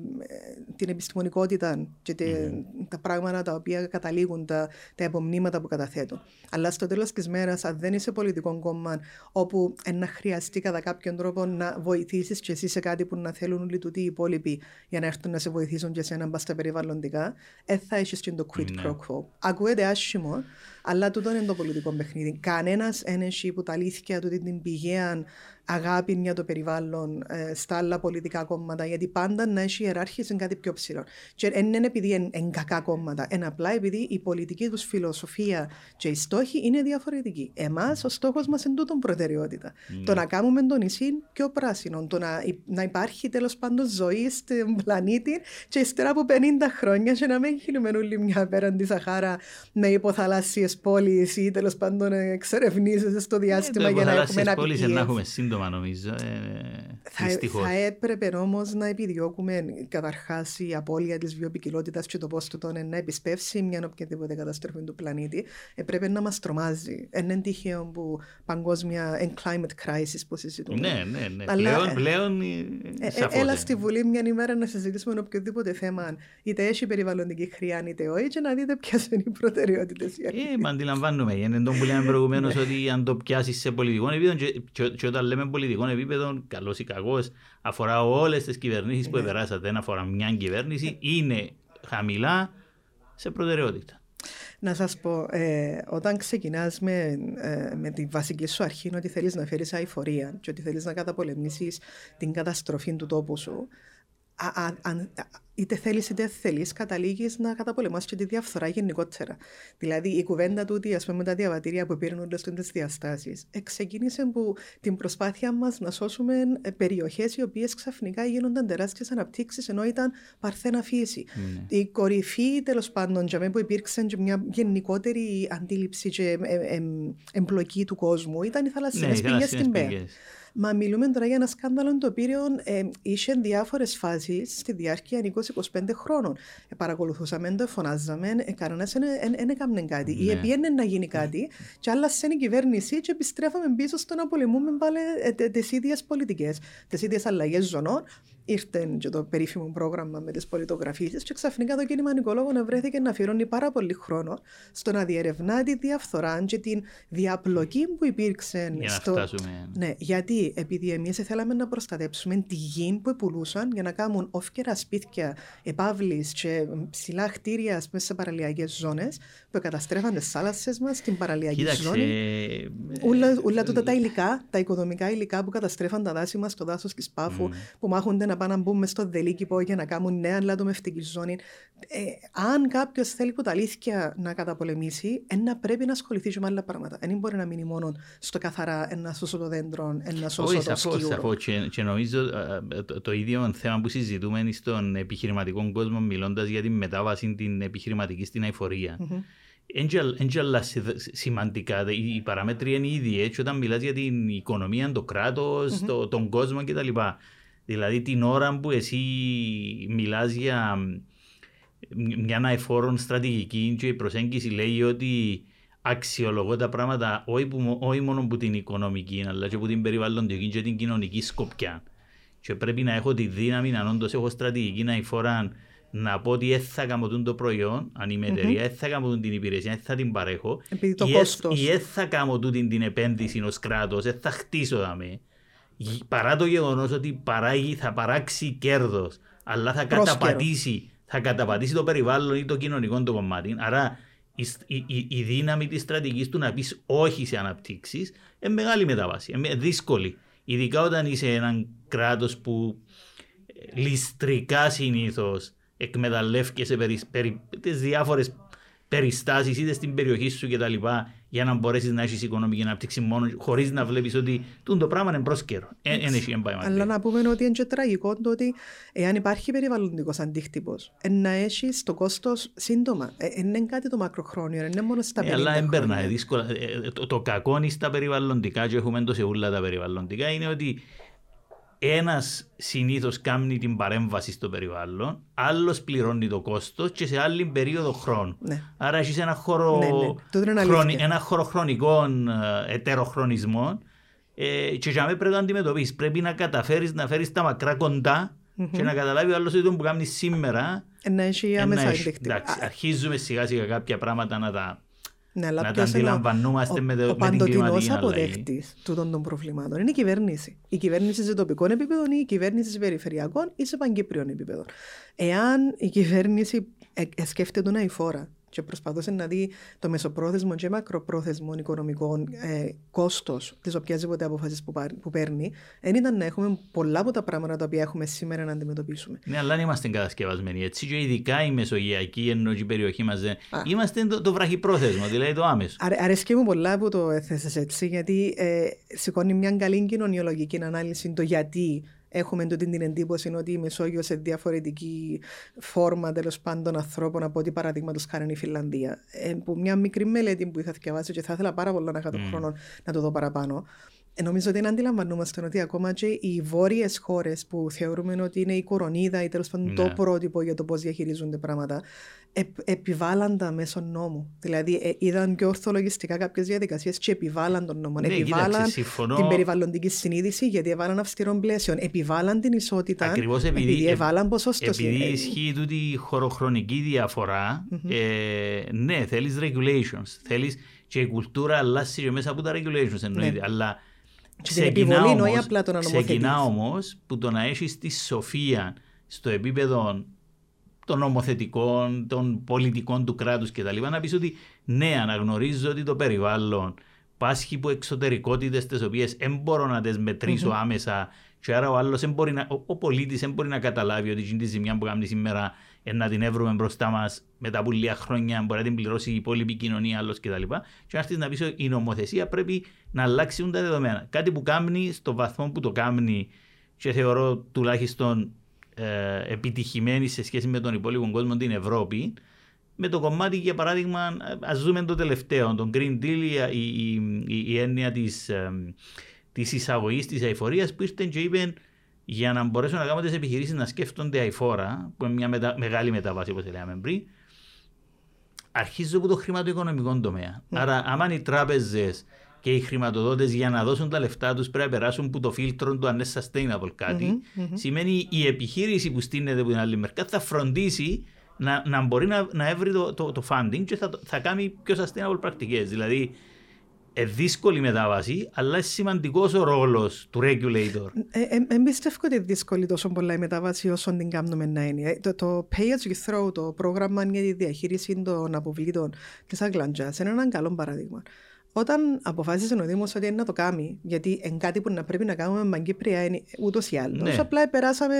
την επιστημονικότητα και τε, mm. τα πράγματα τα οποία καταλήγουν, τα, τα υπομνήματα που καταθέτουν. Αλλά στο τέλος της μέρας, αν δεν είσαι πολιτικό κόμμα όπου να χρειαστεί κατά κάποιον τρόπο να βοηθήσεις και εσύ σε κάτι που να θέλουν όλοι τούτοι οι υπόλοιποι για να έρθουν να σε βοηθήσουν και εσένα στα περιβαλλοντικά, δεν θα έχεις και το quid pro quo. Ακούεται άσχημο, αλλά τούτο είναι το πολιτικό παιχνίδι. Κανένας δεν έχει που τα αλήθεια του την πηγαία αγάπη για το περιβάλλον ε, στα άλλα πολιτικά κόμματα, γιατί πάντα να έχει ιεράρχηση κάτι πιο ψηλό. Και δεν είναι επειδή είναι κακά κόμματα, είναι απλά επειδή η πολιτική τους φιλοσοφία και οι στόχοι είναι διαφορετικοί. Εμάς, ο στόχος μας είναι τούτον προτεραιότητα. Mm. Το να κάνουμε τον νησί πιο πράσινο, το να, να υπάρχει τέλος πάντων ζωή στον πλανήτη και ύστερα από 50 χρόνια και να μην γίνουμε όλοι μια πέραν τη Σαχάρα με υποθαλάσσιες πόλεις ή τέλος πάντων εξερευνήσεις στο διάστημα ε, για να έχουμε ένα πόλεις να έχουμε σύντομα σύντομα νομίζω. Ε, θα, θα έπρεπε όμως να επιδιώκουμε καταρχάς η απώλεια της βιοπικιλότητα και το πώς του τον να επισπεύσει μια οποιαδήποτε καταστροφή του πλανήτη. Έπρεπε να μας τρομάζει. Είναι τυχαίο που παγκόσμια climate crisis που συζητούμε. Ναι, ναι, ναι. Αλλά, πλέον, πλέον ε, ε, έλα στη Βουλή μια ημέρα να συζητήσουμε οποιοδήποτε θέμα, είτε έχει περιβαλλοντική χρειά είτε όχι, και να δείτε ποιες είναι οι προτεραιότητες. Ε, μα αντιλαμβάνουμε. Είναι το που λέμε προηγουμένως ότι αν το πιάσεις σε πολιτικό επίπεδο, και, και, και, όταν λέμε πολιτικό επίπεδο, καλός ή κακός, αφορά όλες τις κυβερνήσεις που ναι. περάσατε. Δεν αφορά μια κυβέρνηση, είναι χαμηλά σε προτεραιότητα. Να σας πω, ε, όταν ξεκινάς με, ε, με τη βασική σου αρχή είναι ότι θέλεις να φέρεις αηφορία και ότι θέλεις να καταπολεμήσεις την καταστροφή του τόπου σου, είτε θέλεις είτε θέλεις, καταλήγεις να καταπολεμάς και τη διαφθορά γενικότερα. Δηλαδή, η κουβέντα τούτη, ας πούμε, τα διαβατήρια που πήραν όλες τις διαστάσεις, ξεκίνησε που την προσπάθεια μας να σώσουμε ε, περιοχές οι οποίες ξαφνικά γίνονταν τεράστιες αναπτύξεις ενώ ήταν παρθένα φύση. Ναι. Η κορυφή, τέλος πάντων, για που υπήρξε και μια γενικότερη αντίληψη και ε, ε, εμπλοκή του κόσμου ήταν οι θαλασσινές ναι, πηγές στην ΠΕ. Μα μιλούμε τώρα για ένα σκάνδαλο το οποίο ε, είχε διάφορες φάσεις στη διάρκεια 20-25 χρόνων. Ε, παρακολουθούσαμε το, φωνάζαμε, ε, κανένας δεν έκαμε κάτι. Ναι. Ή επίενε να γίνει κάτι, και άλλασε η κυβέρνηση, και επιστρέφαμε πίσω στο να πολεμούμε πάλι ε, τι ίδιες πολιτικές, τι ίδιες αλλαγές ζωνών, ήρθε και το περίφημο πρόγραμμα με τις πολιτογραφίε και ξαφνικά το κίνημα Νικολόγων βρέθηκε να αφιερώνει πάρα πολύ χρόνο στο να διερευνά τη διαφθορά και την διαπλοκή που υπήρξε. Για στο... να φτάσουμε. Ναι, γιατί επειδή εμείς θέλαμε να προστατέψουμε τη γη που πουλούσαν για να κάνουν όφκερα σπίτια, επαύλεις και ψηλά κτίρια μέσα σε παραλιακές ζώνες που καταστρέφαν τις θάλασσες μας στην παραλιακή Κοίταξε... ζώνη. Ούλα, ούλα τούτα τα υλικά, τα οικοδομικά υλικά που καταστρέφαν τα δάση μας στο δάσος της Πάφου, mm. που μάχονται να πάνε να μπουν στο δελίκυπο για να κάνουν νέα λατομευτική ζώνη. Ε, αν κάποιος θέλει που τα αλήθεια να καταπολεμήσει, να πρέπει να ασχοληθεί με άλλα πράγματα. Δεν μπορεί να μείνει μόνο στο καθαρά να σώσω το δέντρο, να σώσω Όχι, το σκύλο. Σαφώς, και, και νομίζω το, το, ίδιο θέμα που συζητούμε στον επιχειρηματικό κόσμο μιλώντας για τη μετάβαση την επιχειρηματική στην αηφορία. Mm-hmm. Είναι σημαντικά, οι παράμετροι είναι ήδη έτσι όταν μιλάς για την οικονομία, το κράτος, mm-hmm. το, τον κόσμο κτλ. Δηλαδή την ώρα που εσύ μιλάς για μια αεφόρον στρατηγική και η προσέγγιση λέει ότι αξιολογώ τα πράγματα όχι, που, όχι μόνο από την οικονομική αλλά και από την περιβαλλοντική και την κοινωνική σκοπιά. Και πρέπει να έχω τη δύναμη να όντως έχω στρατηγική να εφορά να πω ότι δεν θα κάνω το προϊόν, αν είμαι εταιρεία, δεν θα κάνω την υπηρεσία, δεν θα την παρέχω. Επειδή το κόστος. Ή δεν θα κάνω την, την επένδυση ως κράτος, δεν θα χτίσω δαμε παρά το γεγονός ότι παράγει, θα παράξει κέρδος, αλλά θα καταπατήσει, θα καταπατήσει το περιβάλλον ή το κοινωνικό του κομμάτι. Άρα η, η, η δύναμη της στρατηγικής του να πεις όχι σε αναπτύξεις είναι μεγάλη μεταβάση, είναι δύσκολη. Ειδικά όταν είσαι ένα κράτος που ε, ληστρικά συνήθως εκμεταλλεύει περι, περι, τις διάφορες περιστάσεις είτε στην περιοχή σου κτλ. Για να μπορέσεις να έχεις οικονομική ανάπτυξη μόνο χωρίς να βλέπεις ότι το πράγμα είναι πρόσκαιρο. Ε, Αλλά να πούμε ότι είναι και τραγικό το ότι εάν υπάρχει περιβαλλοντικός αντίκτυπος, να έχεις το κόστος σύντομα. Ε, είναι κάτι το μακροχρόνιο, είναι μόνο στα ε, Αλλά δεν δύσκολα. Ε, το, το κακό στα περιβαλλοντικά, και έχουμε το σε όλα τα περιβαλλοντικά, είναι ότι ένας συνήθως κάνει την παρέμβαση στο περιβάλλον, άλλος πληρώνει το κόστος και σε άλλη περίοδο χρόνου. Ναι. Άρα έχεις ένα χώρο, ναι, ναι. Χρονι, ένα χώρο χρονικών ε, ετεροχρονισμών ε, και για μένα πρέπει να αντιμετωπίσεις. Πρέπει να καταφέρεις να φέρεις τα μακρά κοντά mm-hmm. και να καταλάβεις ο άλλος ότι που κάνεις σήμερα. Να έχει άμεσα Αρχίζουμε σιγά σιγά κάποια πράγματα να τα ναι, αλλά να τα αντιλαμβανόμαστε με, ο, με την κλιματική αποδέχτης τούτων των προβλημάτων είναι η κυβέρνηση. Η κυβέρνηση σε τοπικό επίπεδο ή η κυβέρνηση σε περιφερειακό ή σε παγκύπριον επίπεδο. Εάν η κυβέρνηση ε, ε, σκέφτεται να υφόρα και προσπαθούσε να δει το μεσοπρόθεσμο και μακροπρόθεσμο οικονομικό ε, κόστος της οποιασδήποτε απόφαση που, που παίρνει, δεν ήταν να έχουμε πολλά από τα πράγματα τα οποία έχουμε σήμερα να αντιμετωπίσουμε. Ναι, αλλά δεν είμαστε κατασκευασμένοι έτσι. Και ειδικά η μεσογειακή ενώ η περιοχή μας δεν. Είμαστε το, το βραχυπρόθεσμο, δηλαδή το άμεσο. Αρε, αρέσκει μου πολλά που το έθεσες έτσι, γιατί ε, σηκώνει μια καλή κοινωνιολογική ανάλυση το γιατί έχουμε τούτη την εντύπωση ότι η Μεσόγειος σε διαφορετική φόρμα τέλος πάντων ανθρώπων από ό,τι παραδείγματος χάρη η Φιλανδία. Ε, που μια μικρή μελέτη που είχα διαβάσει και θα ήθελα πάρα πολύ να είχα τον mm. χρόνο να το δω παραπάνω. Ε, νομίζω ότι είναι αντιλαμβανόμαστε ότι ακόμα και οι βόρειες χώρες που θεωρούμε ότι είναι η κορονίδα ή τέλος πάντων το Ναι. πρότυπο για το πώς διαχειρίζονται πράγματα, επ, επιβάλλαν τα μέσω νόμου. Δηλαδή, ε, είδαν και ορθολογιστικά κάποιες διαδικασίες και επιβάλλαν τον νόμο. Ναι, επιβάλλαν κοίταξε, συμφωνώ. την περιβαλλοντική συνείδηση γιατί έβαλαν αυστηρών πλαίσιων. Επιβάλλαν την ισότητα Ακριβώς επειδή- επειδή ε- έβαλαν ποσόστοση. Επειδή Ε, ισχύει τούτη η χωροχρονική διαφορά, ε, ναι, θέλεις regulations. Θέλεις και η κουλτούρα αλλάσει και μέσα από τα regulations εννοείται. Ναι. Αλλά Και την ξεκινά επιβολή, όχι όμως, απλά το να ξεκινά νομοθετείς. όμως που το να έχεις τη σοφία στο επίπεδο των νομοθετικών, των πολιτικών του κράτους κτλ. Να πεις ότι ναι, αναγνωρίζω ότι το περιβάλλον πάσχει από εξωτερικότητες τις οποίες δεν μπορώ να τις μετρησω άμεσα και άρα ο άλλος δεν μπορεί να, ο, ο πολίτης δεν μπορεί να καταλάβει ότι τη ζημιά που κάνει σήμερα ε, να την έβρουμε μπροστά μας μετά από λίγα χρόνια μπορεί να την πληρώσει η υπόλοιπη κοινωνία άλλος κτλ. Και να έρθεις να πεις ότι η νομοθεσία πρέπει να αλλάξουν τα δεδομένα. Κάτι που κάνει στο βαθμό που το κάνει και θεωρώ τουλάχιστον ε, επιτυχημένη σε σχέση με τον υπόλοιπο κόσμο την Ευρώπη με το κομμάτι για παράδειγμα ας δούμε το τελευταίο τον Green Deal η, η, η, η έννοια της, ε, της εισαγωγής της αηφορίας που ήρθε και είπε για να μπορέσουν να κάνουν τις επιχειρήσεις να σκέφτονται αηφόρα που είναι μια μετα, μεγάλη μετάβαση όπως λέγαμε πριν αρχίζω από το χρηματοοικονομικό τομέα. Άρα, άμα οι τράπεζες και οι χρηματοδότες για να δώσουν τα λεφτά τους πρέπει να περάσουν από το φίλτρο του αν είναι sustainable κατι σημαίνει η επιχείρηση που στείνεται από την άλλη μεριά θα φροντίσει να, να μπορεί να, να έβρει το, το, το funding και θα, θα κάνει πιο sustainable πρακτικές. Δηλαδή, ε, δύσκολη μετάβαση, αλλά είναι σημαντικός ο ρόλος του regulator. Ε, ε, ε, πιστεύω ότι είναι δύσκολη τόσο πολλά η μετάβαση όσο την κάνουμε να είναι. Ε, Το, το Pay as you throw, το πρόγραμμα για τη διαχείριση των αποβλήτων της Αγκλαντζά, είναι ένα καλό παράδειγμα. Όταν αποφάσισε ο Δήμος ότι είναι να το κάνει, γιατί είναι κάτι που να πρέπει να κάνουμε με Κύπρια ούτως ή άλλως. Ναι. Απλά περάσαμε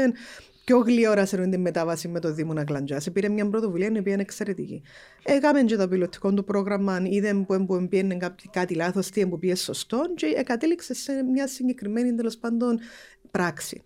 πιο γλυόρα σε την μετάβαση με το Δήμο Αγκλαντζάς. Πήρε μια πρωτοβουλία η οποία είναι εξαιρετική. Έκαμε και το πιλωτικό του πρόγραμμα, είδε που, που πήγαινε κάτι, κάτι λάθος, τι που πήγε σωστό, και κατέληξε σε μια συγκεκριμένη τέλος πάντων πράξη.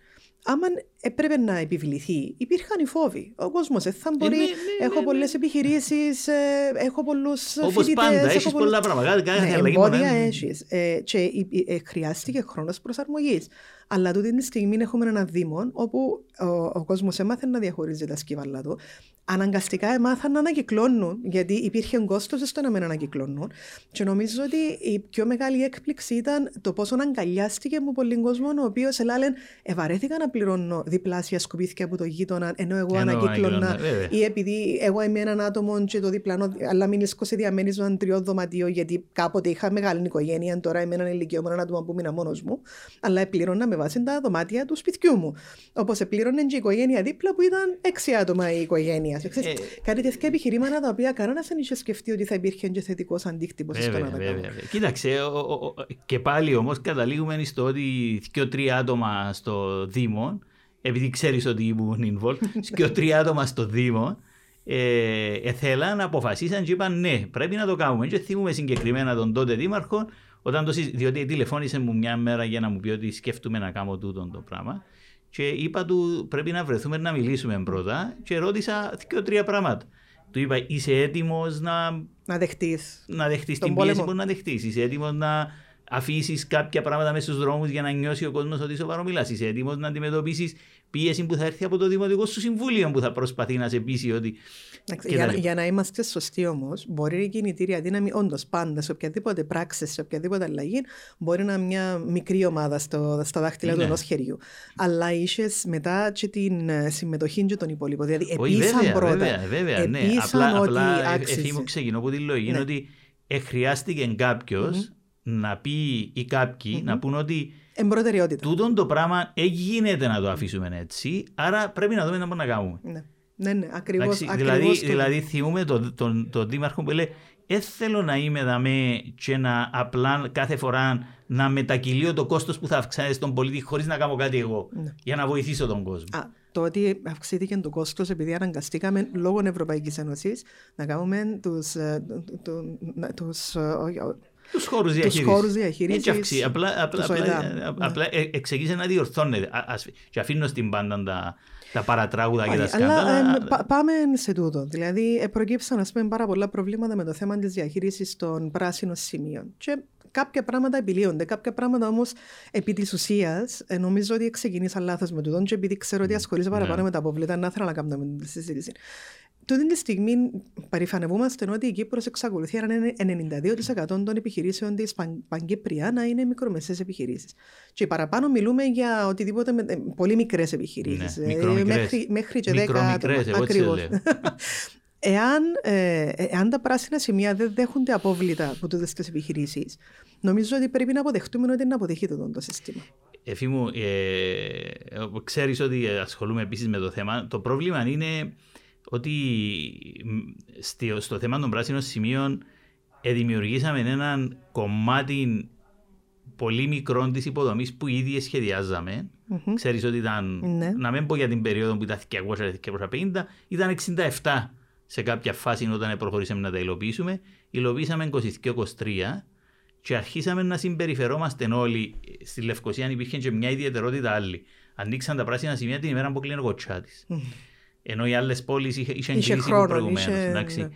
Άμα έπρεπε να επιβληθεί, υπήρχαν οι φόβοι. Ο κόσμος δεν θα μπορεί. ναι, ναι, έχω ναι, πολλές επιχειρήσεις, έχω πολλούς Όπως πάντα, έχεις πολλά πράγματα. Κάθε ναι, αλλαγή εμπόδια μπορεί να είναι- έχεις. Ε, και ε, ε, χρειάστηκε χρόνος προσαρμογής. Αλλά τούτη τη στιγμή έχουμε έναν Δήμο όπου ο, ο κόσμος έμαθε να διαχωρίζει τα σκύβαλα του. Αναγκαστικά έμαθαν να ανακυκλώνουν, γιατί υπήρχε κόστος στο να μην ανακυκλώνουν. Και νομίζω ότι η πιο μεγάλη έκπληξη ήταν το πόσο αγκαλιάστηκε από πολλοί κόσμο, ο οποίος ελάλεν ευαρέθηκα να πληρώνω διπλάσια σκουπίθια από το γείτονα, ενώ εγώ Ενώ ανακύκλωνα. ανακύκλωνα, βέβαια. Ή επειδή εγώ είμαι έναν άτομο και το διπλανό, αλλά μην σε διαμένισμα τριών δωματίων, γιατί κάποτε είχα μεγάλη οικογένεια, τώρα είμαι έναν ηλικιωμένο άτομο που μείνα μόνος μου, αλλά πλήρωνα με βάση τα δωμάτια του σπιτιού μου. Όπως πλήρωνε και η οικογένεια δίπλα που ήταν έξι άτομα η οικογένεια. Ξέρεις, Ε. Κάτι τέτοια επιχειρήματα τα οποία κανένας δεν είχε σκεφτεί ότι θα υπήρχε και θετικός αντίκτυπος στο Βέβαια, να τα βέβαια, κάνουμε. βέβαια. Κοίταξε, ο- ο- ο- και πάλι όμως καταλήγουμε στο ότι και τρία άτομα στο Δήμο, επειδή ξέρεις ότι ήμουν involved, [LAUGHS] και τρία άτομα στο Δήμο, ε, εθέλαν, αποφασίσαν και είπαν ναι, πρέπει να το κάνουμε. Και θυμούμε συγκεκριμένα τον τότε Δήμαρχο, όταν το συζη- διότι τηλεφώνησε μου μια μέρα για να μου πει ότι σκέφτομαι να κάνω τούτο το πράγμα. Και είπα του πρέπει να βρεθούμε να μιλήσουμε πρώτα και ρώτησα δύο-τρία πράγματα. Του είπα είσαι έτοιμος να Να δεχτείς. να δεχτείς Τον την πίεση πόλεμο. που να δεχτείς. Είσαι έτοιμος να αφήσεις κάποια πράγματα μέσα στους δρόμους για να νιώσει ο κόσμος ότι σοβαρό μιλά. Είσαι έτοιμος να αντιμετωπίσεις πίεση που θα έρθει από το Δημοτικό σου Συμβούλιο που θα προσπαθεί να σε πείσει ότι. Εντάξει, και Για, τα να- λοιπά. για να είμαστε σωστοί όμως, μπορεί η κινητήρια δύναμη όντως πάντα σε οποιαδήποτε πράξη, σε οποιαδήποτε αλλαγή, μπορεί να είναι μια μικρή ομάδα στο, στα δάχτυλα του Ναι. ενός χεριού. Αλλά είσαι μετά και την ε, συμμετοχή και των υπόλοιπων. Δηλαδή, Όχι, επίσαν βέβαια, πρώτα. βέβαια, βέβαια, ναι. επίσαν Απλά, ότι απλά ε- άξιζε. εφήμου ξεκινώ από τη λογική Ναι. ότι ε, χρειάστηκε κάποιος να πει ή κάποιοι να πούν ότι Εμπροτεραιότητα. τούτον το πράγμα δεν γίνεται να το αφήσουμε έτσι, άρα πρέπει να δούμε τι μπορούμε να κάνουμε. Ναι, ναι, ναι ακριβώς. Εντάξει, δηλαδή, δηλαδή θυμούμε τον το, το δήμαρχο που λέει δεν θέλω να είμαι δαμέ και να απλά κάθε φορά να μετακυλίω το κόστος που θα αυξάνεται στον πολίτη χωρίς να κάνω κάτι εγώ Ναι. για να βοηθήσω τον κόσμο. Α, το ότι αυξήθηκε το κόστος επειδή αναγκαστήκαμε λόγω Ευρωπαϊκής Ένωσης να κάνουμε τους, ε, του- του- να- τους, ε, όχι, όχι, Τους χώρους τους διαχείρισης. χώρους διαχείρισης Έτσι αυξή. Απλά, απλά, τους απλά, ΟΕΔΑΜ, ε, ναι. απλά ε, εξηγήσε να διορθώνεται. Α- ας- Και αφήνω στην πάντα τα, τα παρατράγουδα και τα Όχι, αλλά σκάνδαλα. εμ, πα- πάμε σε τούτο. Δηλαδή, ε, προκύψαν ας πούμε, πάρα πολλά προβλήματα με το θέμα της διαχείρισης των πράσινων σημείων. Και κάποια πράγματα επιλύονται. Κάποια πράγματα όμως επί της ουσίας ε, νομίζω ότι ξεκινήσα λάθος με τούτον και επειδή ξέρω ότι ασχολείσαι παραπάνω Ναι. με τα απόβλητα, να ήθελα να κάνουμε τη συζήτηση. Τούτη τη στιγμή παρηφανευόμαστε ότι η Κύπρος εξακολουθεί να είναι 92% των επιχειρήσεων της Παγκύπρια να είναι μικρομεσαίες επιχειρήσεις. Και παραπάνω μιλούμε για οτιδήποτε με, ε, πολύ μικρές επιχειρήσεις. Ναι, μικρομικρές. μέχρι, μέχρι και 10 Μικρομικρές, άτομα. εγώ έτσι Ακριβώς. λέω. [LAUGHS] Εάν, ε, εάν τα πράσινα σημεία δεν δέχονται απόβλητα από τούτες τις επιχειρήσεις, νομίζω ότι πρέπει να αποδεχτούμε ότι είναι αποδεχτεί το, το σύστημα. Εφή μου, ε, ξέρεις ότι ασχολούμαι επίσης με το θέμα. Το πρόβλημα είναι ότι μ, στη- στο θέμα των πράσινων σημείων ε, δημιουργήσαμε έναν κομμάτι πολύ μικρό της υποδομής που ήδη σχεδιάζαμε. Μμμ. Ξέρεις ότι ήταν, Ναι. να μην πω για την περίοδο που ήταν 200-250, ήταν 67 σε κάποια φάση όταν προχωρήσαμε να τα υλοποιήσουμε. Υλοποιήσαμε 22-23 και αρχίσαμε να συμπεριφερόμαστε όλοι. Στη Λευκοσία υπήρχε και μια ιδιαιτερότητα άλλη. Ανοίξαν τα πράσινα σημεία την ημέρα που κλείνει ο κοτσάτης. Ενώ οι άλλες πόλεις είχαν Είχε κλείσει χρόνο, προηγουμένως. είχε- ναι.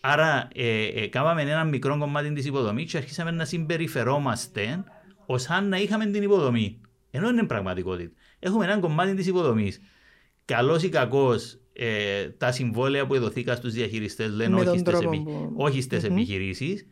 Άρα, ε, ε, κάναμε ένα μικρό κομμάτι της υποδομής και αρχίσαμε να συμπεριφερόμαστε ως αν να είχαμε την υποδομή. Ενώ είναι πραγματικότητα. Έχουμε ένα κομμάτι της υποδομής. Καλός ή κακός, ε, τα συμβόλαια που εδωθήκα στους διαχειριστές λένε Με όχι τον στις, τρόπο επι... που- όχι στις Μμμ. επιχειρήσεις.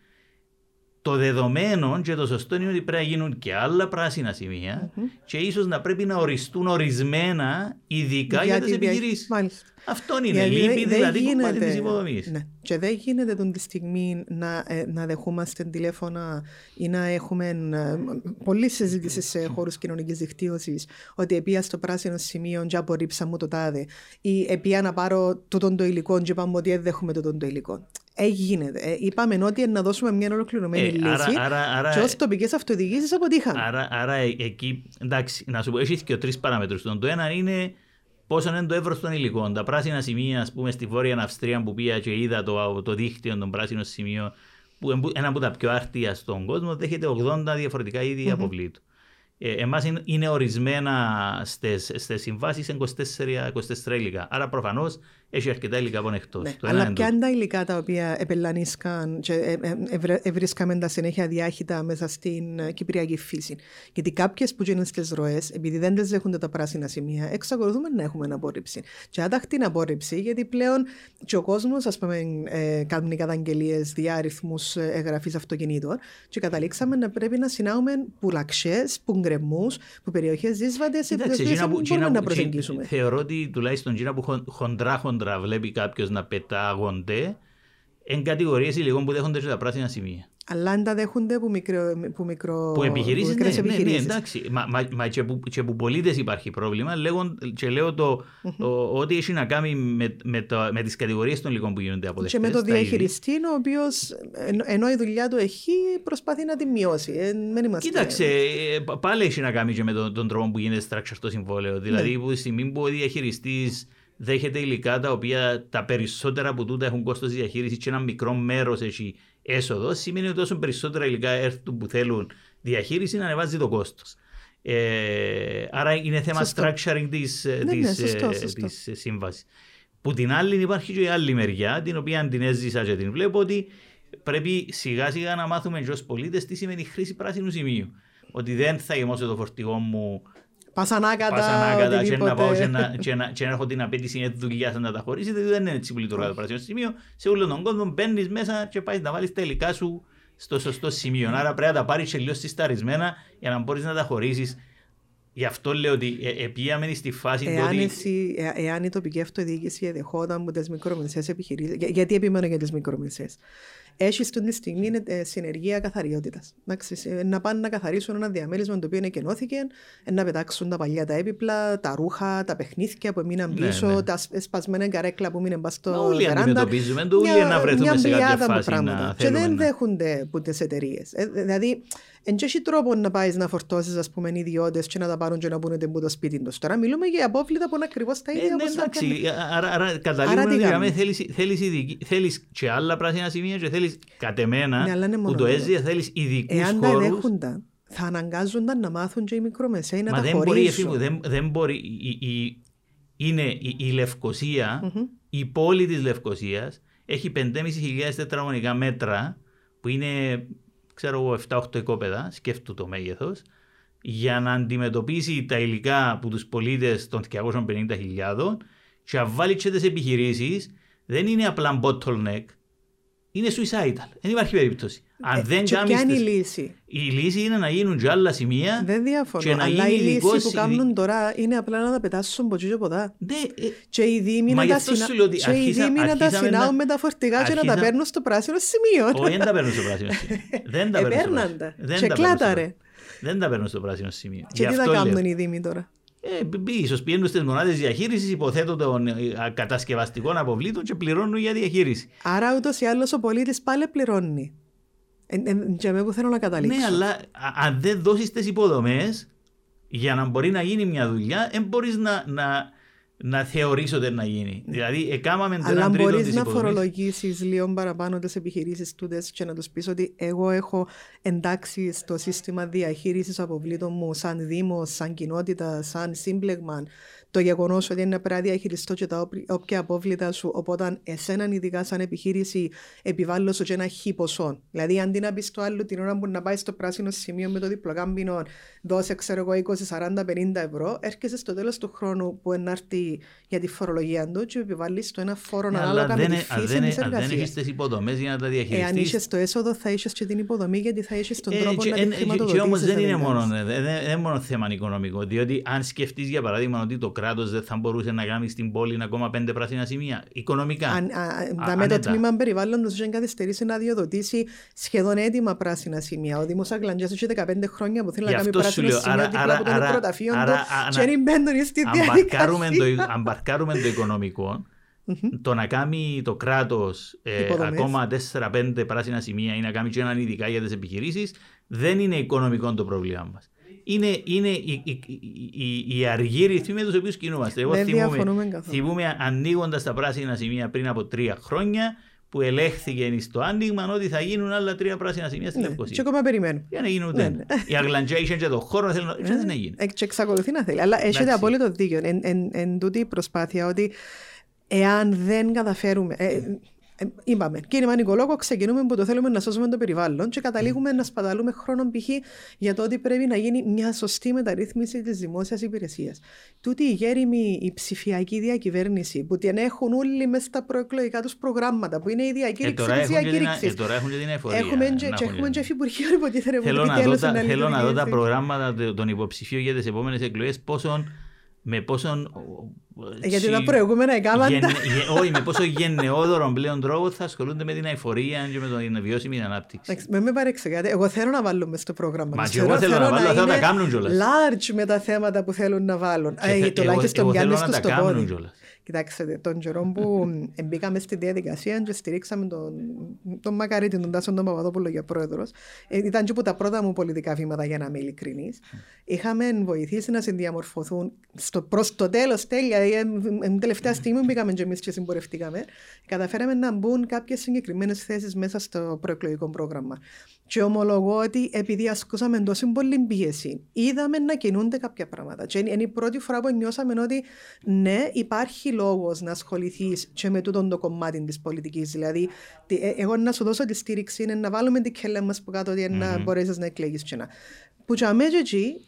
Το δεδομένο και το σωστό είναι ότι πρέπει να γίνουν και άλλα πράσινα σημεία και ίσως να πρέπει να οριστούν ορισμένα ειδικά για, τη τις δια- επιχειρήσεις. Μάλιστα. Αυτό είναι. Γιατί Λείπει δεν δηλαδή κομμάτι γίνεται- της υποδομής. Ναι. Και δεν γίνεται τον τη στιγμή να, ε, να δεχόμαστε τηλέφωνα ή να έχουμε ε, πολλή συζήτηση σε χώρους κοινωνικής δικτύωσης ότι επία στο πράσινο σημείο και απορρίψα μου το τάδε ή επία να πάρω τούτον το υλικό και είπαμε ότι δεν δέχομαι τούτον το υλικό. Ε, γίνεται. Ε, είπαμε ότι να δώσουμε μια ολοκληρωμένη Ε, λύση άρα- άρα- άρα- και ως τοπικές αυτοδιοίκησεις αποτύχαμε. Άρα, άρα ε- εκεί, εντάξει, να σου πω, έχει και τρει παράμετρου. Το ένα είναι πόσο είναι το εύρος των υλικών. Τα πράσινα σημεία, ας πούμε, στη Βόρεια Αυστρία που πήγα και είδα το, το δίκτυο των πράσινων σημείων, που είναι ένα από τα πιο άρτια στον κόσμο, δέχεται 80 διαφορετικά είδη αποβλήτου. Ε, εμάς είναι, είναι ορισμένα στις, στις συμβάσεις 24, 24 υλικά. Άρα προφανώς έχει αρκετά υλικά από εκτός. Ναι, Το ένα αλλά είναι ποια τούτο. είναι τα υλικά τα οποία επελανίσκαν και ε, ε, ευρε- ευρίσκαμε τα συνέχεια διάχυτα μέσα στην ε, κυπριακή φύση. Γιατί κάποιες που γίνουν στις ροές, επειδή δεν τις δέχονται τα πράσινα σημεία, εξακολουθούμε να έχουμε απόρριψη. Και άταχτη απόρριψη, γιατί πλέον και ο κόσμος, ας πούμε, ε, κάνουν καταγγελίες δια αριθμούς εγγραφής αυτοκινήτων, και καταλήξαμε να πρέπει να συνάγουμε πουλαξέ, που γκρεμού, που περιοχές δύσβατες, σε Κοίταξε, οποίες εκείνα δεν που- μπορούμε εκείνα να που- προσεγγίσουμε. Θεωρώ ότι τουλάχιστον εκείνα που χον- χοντρά χοντρά βλέπει κάποιος να πετάγονται εν κατηγορίες υλικών που δέχονται και τα πράσινα σημεία. Αλλά αν τα δέχονται που, μικρό, που, μικρο, Που επιχειρήσεις, ναι, μικρές ναι, ναι, επιχειρήσεις. εντάξει. Μα, μα, μα και που, και που πολίτες υπάρχει πρόβλημα. Λέγον, και λέω το, το, ότι έχει να κάνει με, με, το, με τις κατηγορίες των υλικών που γίνονται Και αποδεκτέ. με το διαχειριστή, ο οποίος ενώ η δουλειά του έχει, προσπαθεί να τη μειώσει. Ε, δεν είμαστε... Κοίταξε, ε, π- πάλι έχει να κάνει και με τον, τον τρόπο που γίνεται structure το συμβόλαιο. Δηλαδή, Ναι. που τη στιγμή που ο διαχειριστής δέχεται υλικά τα οποία τα περισσότερα από τούτα έχουν κόστος διαχείρισης και ένα μικρό μέρος έχει έσοδο, σημαίνει ότι όσο περισσότερα υλικά έρθουν που θέλουν διαχείριση, να ανεβάζει το κόστος. Ε, άρα είναι θέμα Σωστό. structuring της, ε, Ναι, ναι, της, ε, σωστό, σωστό. της, ε, σύμβασης. Που την άλλη υπάρχει και η άλλη μεριά, την οποία την έζησα και την βλέπω ότι πρέπει σιγά σιγά να μάθουμε και ως πολίτες τι σημαίνει χρήση πράσινου σημείου. Ότι δεν θα γεμώσω το φορτηγό μου Πασανάκατα, πασανάκατα και να, πάω και, οτιδήποτε. να, και, να, και να έχω την απέτηση για τη δουλειά να τα χωρίσει, δηλαδή δεν είναι έτσι που λειτουργεί το πράσινο σημείο. Σε όλο τον κόσμο μπαίνεις μέσα και πάεις να βάλεις τα υλικά σου στο σωστό σημείο. Άρα πρέπει να τα πάρεις και λίγο συσταρισμένα για να μπορείς να τα χωρίσεις. Γι' αυτό λέω ότι ε, επίαμε στη φάση του Εάν, ότι. εσύ, ε, εάν η τοπική αυτοδιοίκηση δεχόταν από τις μικρομεσαίες επιχειρήσει, για, γιατί επιμένω για τις μικρομεσαίες, έχει στην τη στιγμή ε, συνεργεία καθαριότητας. Να πάνε να καθαρίσουν ένα διαμέρισμα το οποίο εκενώθηκε, ε, να πετάξουν τα παλιά τα έπιπλα, τα ρούχα, τα παιχνίδια που έμειναν Ναι, πίσω, ναι. τα σπ- σπασμένα καρέκλα που μείναν πας Μα στο όλοι βεράντα. αντιμετωπίζουμε το, όλοι Μια- να βρεθούμε μια σε κάποια πλειάδα από φάση πράγματα. να Και θέλουμε δεν να- δέχονται από τι εταιρείε. δηλαδή, δεν έχει τρόπο να πάεις να φορτώσεις, ας πούμε, ιδιώτες και να τα πάρουν και να πούνε ότι το σπίτι τους. Τώρα μιλούμε για απόβλητα που είναι ακριβώς τα Ε, ίδια ναι, όπως τα εντάξει, κάνει. άρα, άρα Άρα καταλήγουμε τι ότι κάνουμε; γραμμέ θέλεις, θέλεις, ειδική- θέλεις και άλλα πράσινα σημεία και θέλεις κατ' εμένα Ναι, αλλά είναι που μόνο το αυτό. έζησε θέλεις ειδικούς Εάν τα χώρους δέχονταν, θα αναγκάζονταν να μάθουν και οι μικρομεσαίοι να Μα τα δεν μπορεί, χωρίσουν. εφήμου, δεν, δεν μπορεί. Η, η- είναι η, η Λευκοσία, Μμμ. η πόλη της Λευκοσίας έχει 5.500 τετραγωνικά μέτρα που είναι ξέρω εγώ, 7-8 οικόπεδα, σκέφτου το μέγεθος, για να αντιμετωπίσει τα υλικά από τους πολίτες των 250.000 και να βάλει και τις επιχειρήσεις, δεν είναι απλά bottleneck, είναι suicidal. Δεν υπάρχει περίπτωση. Αν ε, δεν και ποια είναι η λύση; Η λύση είναι να γίνουν και άλλα σημεία. Δεν διαφωνώ. Και να αλλά η λύση που κάνουν τώρα είναι απλά να τα πετάσουν από και ποδά. Ναι, ε, και οι δήμοι να τα, συνα... να τα συνάουν με τα φορτηγά και να τα παίρνουν στο πράσινο σημείο. Όχι, δεν τα παίρνουν στο πράσινο σημείο. [LAUGHS] δεν τα παίρνουν στο πράσινο. Και κλάταρε. Δεν τα παίρνουν στο πράσινο σημείο. Και τι θα κάνουν οι δήμοι τώρα; Ε, ίσως πηγαίνουν στις μονάδες διαχείρισης, υποθέτω των ε, κατασκευαστικών αποβλήτων και πληρώνουν για διαχείριση. Άρα ούτως ή άλλως ο πολίτης πάλι πληρώνει. Ε, ε, και με που θέλω να καταλήξω. Ναι, αλλά αν δεν δώσεις τις υποδομές για να μπορεί να γίνει μια δουλειά, δεν μπορείς να, να, να θεωρήσει ότι να γίνει. Δηλαδή, εκάμαμε το Αλλά μπορείς να φορολογήσεις λίγο παραπάνω τις επιχειρήσεις του και να τους πεις ότι εγώ έχω εντάξει στο σύστημα διαχείρισης αποβλήτων μου σαν Δήμος, σαν κοινότητα, σαν σύμπλεγμα το γεγονός ότι είναι πρέπει να διαχειριστώ και τα όποια απόβλητα σου. Οπότε, εσέναν ειδικά σαν επιχείρηση, επιβάλλω σου και ένα χι ποσό. Δηλαδή, αντί να πεις το άλλο την ώρα που να πάει στο πράσινο σημείο με το διπλοκάμπινο, δώσε, ξέρω εγώ, 20, 40, 50 ευρώ, έρχεσαι στο τέλος του χρόνου που ενάρτη για τη φορολογία του και επιβάλλεις το ένα φόρο ναι, ανάλογα με τη φύση της εργασία. Αν δεν έχεις τις υποδομές για να τα διαχειριστείς. Εάν είσαι το έσοδο, θα είσαι και την υποδομή, γιατί θα είσαι τον ε, τρόπο και, να τη χρηματοδοτήσει. Και όμως δεν είναι μόνο, δεν, μόνο θέμα οικονομικό. Διότι αν σκεφτείς για παράδειγμα ότι το κράτο δεν θα μπορούσε να κάνει στην πόλη ακόμα πέντε πράσινα σημεία. Οικονομικά. Αν, α, με το τμήμα περιβάλλοντος είχε καθυστερήσει να διοδοτήσει σχεδόν έτοιμα πράσινα σημεία. Ο Δήμος Αγκλαντζέ είχε 15 χρόνια που θέλει να κάνει πράσινα σημεία δίπλα από τον προταφείο του. Και δεν μπαίνουν στη διαδικασία. Αν παρκάρουμε το [LAUGHS] οικονομικό, το να κάνει το κράτος ε, ακόμα 4-5 πράσινα σημεία ή να κάνει και έναν ειδικά για τις επιχειρήσεις, δεν είναι οικονομικό το πρόβλημα μας είναι, είναι οι, οι, οι, οι αργοί ρυθμοί με τους οποίους κινούμαστε. Εγώ θυμούμαι, θυμούμαι ανοίγοντας τα πράσινα σημεία πριν από τρία χρόνια που ελέγχθηκε στο άνοιγμα ότι θα γίνουν άλλα τρία πράσινα σημεία στην ναι, Λευκοσία. Και ακόμα περιμένω. Για να γίνουν ναι, ναι. Οι Αγγλαντζέ είχαν και το χώρο, θέλουν, ναι, δεν έγινε. Και εξακολουθεί να θέλει. Αλλά έχετε απόλυτο δίκιο. Εν, εν, εν, τούτη η προσπάθεια ότι εάν δεν καταφέρουμε. Ε, ε, είπαμε, κύριε Μανικολόγο, ξεκινούμε που το θέλουμε να σώσουμε το περιβάλλον και καταλήγουμε να σπαταλούμε χρόνο π.χ. για το ότι πρέπει να γίνει μια σωστή μεταρρύθμιση της δημόσιας υπηρεσίας. Τούτη η γέριμη, η ψηφιακή διακυβέρνηση που την έχουν όλοι μέσα στα προεκλογικά τους προγράμματα, που είναι η διακήρυξη της διακήρυξης. Ε, τώρα έχουν και την εφορία. Έχουμε και, και έχουμε και υφυπουργείο υποτίθεται. Θέλω να δω τα προγράμματα των υποψηφίων για τις επόμενες εκλογές πόσον με πόσο. Ε, γιατί τα προηγούμενα έκαναν. Όχι, με πόσο γενναιόδωρο πλέον τρόπο θα ασχολούνται με την αηφορία και με την βιώσιμη ανάπτυξη. Με με γιατί Εγώ θέλω να βάλω στο πρόγραμμα. Μα και εγώ θέλω να βάλω, θα τα κάνουν κιόλας. Large με τα θέματα που θέλουν να βάλουν. Ε, τουλάχιστον πιάνει στο πόδι. Κοιτάξτε, τον καιρό που μπήκαμε στη διαδικασία και στηρίξαμε τον, τον Μακαρίτη, τον Τάσον τον Παπαδόπουλο για πρόεδρος, ε, ήταν και από τα πρώτα μου πολιτικά βήματα για να είμαι ειλικρινής. Είχαμε βοηθήσει να συνδιαμορφωθούν προς το τέλος, τέλεια, ε, την τελευταία στιγμή μπήκαμε και εμείς και συμπορευτήκαμε. Καταφέραμε να μπουν κάποιες συγκεκριμένες θέσεις μέσα στο προεκλογικό πρόγραμμα. Και ομολογώ ότι επειδή ασκούσαμε τόσο πολύ πίεση, είδαμε να κινούνται κάποια πράγματα. Και είναι η πρώτη φορά που νιώσαμε ότι ναι, υπάρχει λόγος να ασχοληθείς και με τούτο το κομμάτι της πολιτικής. Δηλαδή, ε, εγώ να σου δώσω τη στήριξη είναι να βάλουμε την κελέ μας που κάτω ότι mm-hmm. να μπορέσεις να εκλέγεις. Που για μένα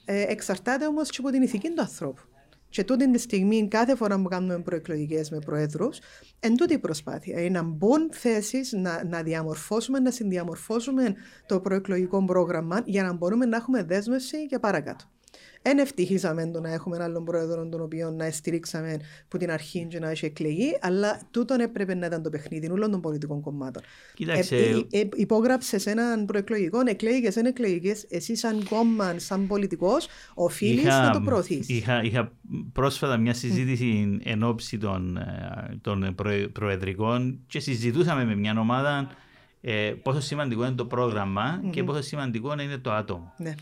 ε, εξαρτάται όμως και από την ηθική του ανθρώπου. Και τούτη τη στιγμή, κάθε φορά που κάνουμε προεκλογικές με προέδρους, εν τούτη η προσπάθεια είναι να μπουν θέσεις, να, να διαμορφώσουμε, να συνδιαμορφώσουμε το προεκλογικό πρόγραμμα για να μπορούμε να έχουμε δέσμευση για παρακάτω. Εν ευτυχήσαμε το να έχουμε έναν άλλον πρόεδρο τον οποίο να στηρίξαμε που την αρχή και να έχει εκλεγεί, αλλά τούτον έπρεπε να ήταν το παιχνίδι όλων των πολιτικών κομμάτων. Κοίταξε. Ε, ε, ε, υπόγραψες έναν προεκλογικό, εκλέγες, δεν εκλέγες, εσύ σαν κόμμα, σαν πολιτικός, οφείλεις να το προωθείς. Είχα, είχα πρόσφατα μια συζήτηση mm. εν ώψη των, ε, των προεδρικών και συζητούσαμε με μια ομάδα ε, πόσο σημαντικό είναι το πρόγραμμα mm-hmm. και πόσο σημαντικό είναι το άτομο. Ναι.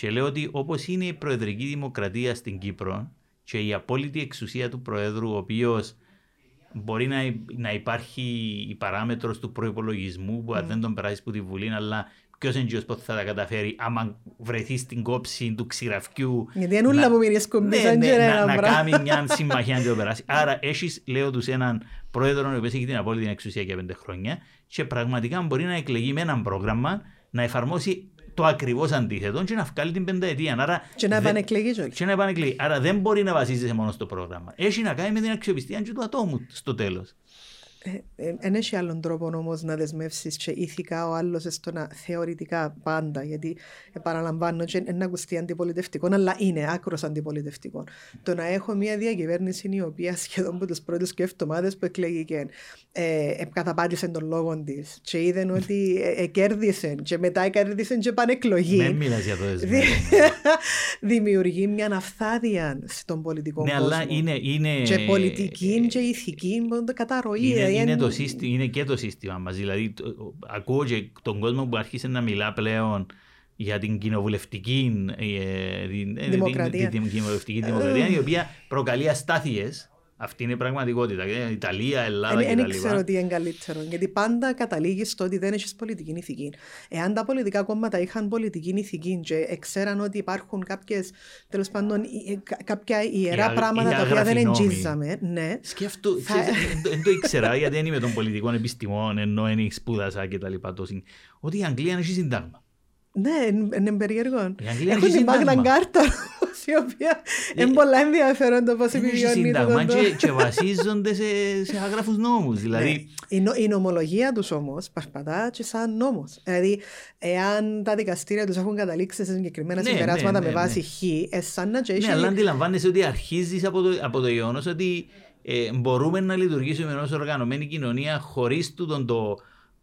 Και λέω ότι όπως είναι η προεδρική δημοκρατία στην Κύπρο και η απόλυτη εξουσία του Προέδρου, ο οποίος μπορεί να, να υπάρχει η παράμετρος του προπολογισμού που mm. δεν τον περάσει από τη Βουλή, αλλά ποιος είναι που θα τα καταφέρει άμα βρεθεί στην κόψη του ξηραφιού. Γιατί είναι όλα που μοιρίσκουν ναι, ναι, να, να κάνει μια [LAUGHS] συμμαχία να το περάσει. Άρα έχεις, λέω τους, έναν πρόεδρο ο οποίος έχει την απόλυτη εξουσία για πέντε χρόνια και πραγματικά μπορεί να εκλεγεί με έναν πρόγραμμα να εφαρμόσει το ακριβώς αντίθετο και να βγάλει την πενταετία. Άρα, Και να δεν- επανεκλεγεί κιόλας. και να επανεκλεί. Άρα δεν μπορεί να βασίζεσαι μόνο στο πρόγραμμα. Έχει να κάνει με την αξιοπιστία και του ατόμου στο τέλος. Δεν έχει άλλον τρόπο όμως να δεσμεύσεις και ηθικά ο άλλος στο να θεωρητικά πάντα. Γιατί επαναλαμβάνω, και να ακουστεί αντιπολιτευτικό, αλλά είναι άκρος αντιπολιτευτικό. Το να έχω μια διακυβέρνηση η οποία σχεδόν από τις πρώτες και εβδομάδες που εκλέγηκε ε, ε, καταπάτησε τον λόγο της και είδαν ότι ε, ε, κέρδισε και μετά κέρδισε και πανεκλογή. Δεν μιλά για το Δη- δεσμεύω. [LAUGHS] Δημιουργεί μια αυθάδεια στον πολιτικό ναι, κόσμο. αλλά είναι. είναι Και πολιτική και ηθική που το καταρροή. Είναι, δηλαδή, είναι, εν- το σύστημα, είναι και το σύστημα μας. Δηλαδή, το- ο- ακούω και τον κόσμο που άρχισε να μιλά πλέον για την κοινοβουλευτική ε, την- ε, Δημοκρατία. Την, την κοινοβουλευτική δημοκρατία, η οποία προκαλεί αστάθειες. Αυτή είναι η πραγματικότητα. Ε, Ιταλία, Ελλάδα Δεν κτλ. ξέρω τι είναι καλύτερο. Γιατί πάντα καταλήγεις στο ότι δεν έχεις πολιτική ηθική. Εάν τα πολιτικά κόμματα είχαν πολιτική ηθική και ξέραν ότι υπάρχουν κάποιες, τέλος πάντων, ε, κα- κάποια ιερά αγ- πράγματα οι τα οποία δεν αγραφοί νόμοι. εντζίζαμε, ναι. Σκέφτο, Θα- ξέρεις, δεν το- δεν το ήξερα γιατί δεν είμαι των πολιτικών επιστημών ενώ δεν σπούδασα και τα λοιπά. το συν- Ότι η Αγγλία έχει συντάγμα. Ναι, είναι- είναι περίεργο. Η Αγγλία Έχουν έχει την Magna σύνταγμα. Carta, [LAUGHS] όμως, η οποία Ε, είναι πολλά ενδιαφέρον το πώς Δεν έχει επιβιώνει το σύνταγμα το- και, και βασίζονται σε, σε άγραφους νόμους. Δηλαδή, Ναι. Η, νο- η νομολογία τους όμως παρπατά και σαν νόμος. Δηλαδή, εάν τα δικαστήρια τους έχουν καταλήξει σε συγκεκριμένα Ναι, συμπεράσματα ναι, με ναι, βάση χ, ε, σαν να και έχει- Ναι, αλλά αντιλαμβάνεσαι ότι αρχίζεις από το, από το γεγονός ότι ε, μπορούμε να λειτουργήσουμε ως οργανωμένη κοινωνία χωρίς το, το,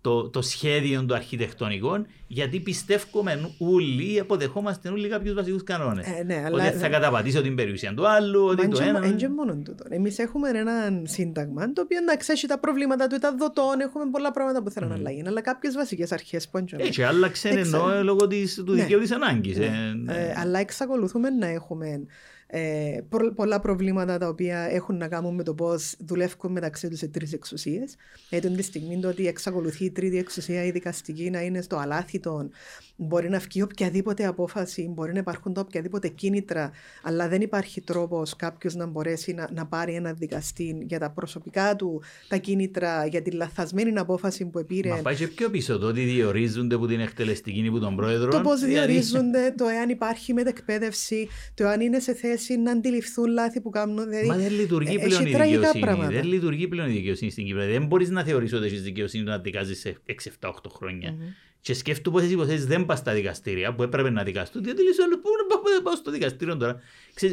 το, το σχέδιο των αρχιτεκτονικών, γιατί πιστεύουμε όλοι, αποδεχόμαστε όλοι κάποιους βασικούς κανόνες. Ε, ναι, αλλά- ότι θα καταπατήσω την περιουσία του άλλου, ότι Μα το είναι ένα. και μόνο τούτο. Εμείς έχουμε ένα σύνταγμα το οποίο εντάξει έχει τα προβλήματα του, τα δοτών, έχουμε πολλά πράγματα που θέλουν να αλλαγεί. Αλλά κάποιες βασικές αρχές που είναι. Έτσι, άλλαξε Δεν ξέρω. ενώ λόγω της, του Ναι. δικαίου της ανάγκης. Ε, αλλά εξακολουθούμε να έχουμε ε, προ- πολλά προβλήματα τα οποία έχουν να κάνουν με το πώς δουλεύουν μεταξύ τους οι τρεις εξουσίες. Γιατί τη στιγμή το ότι εξακολουθεί η τρίτη εξουσία, η δικαστική, να είναι στο αλάθητο, μπορεί να βγει οποιαδήποτε απόφαση, μπορεί να υπάρχουν τα οποιαδήποτε κίνητρα, αλλά δεν υπάρχει τρόπος κάποιος να μπορέσει να, να πάρει ένα δικαστή για τα προσωπικά του, τα κίνητρα, για τη λαθασμένη απόφαση που επήρε. Μα πάει και πιο πίσω το ότι διορίζονται από την εκτελεστική ή από τον πρόεδρο. Το πώς δηλαδή- διορίζονται, το εάν υπάρχει μετεκπαίδευση, το εάν είναι σε θέση να αντιληφθούν λάθη που κάνουν. Δηλαδή, Μα δεν λειτουργεί ε, πλέον έχει η τραγικά δικαιοσύνη. πράγματα. Δεν λειτουργεί πλέον η δικαιοσύνη στην Κύπρο. Δεν μπορείς να θεωρήσει ότι έχεις δικαιοσύνη να δικάζεις σε 6-7-8 χρόνια. Και σκέφτομαι πόσες υποθέσει δεν πας στα δικαστήρια που έπρεπε να δικαστούν. Γιατί λες, άλλο πού να πάω, πάω στο δικαστήριο τώρα.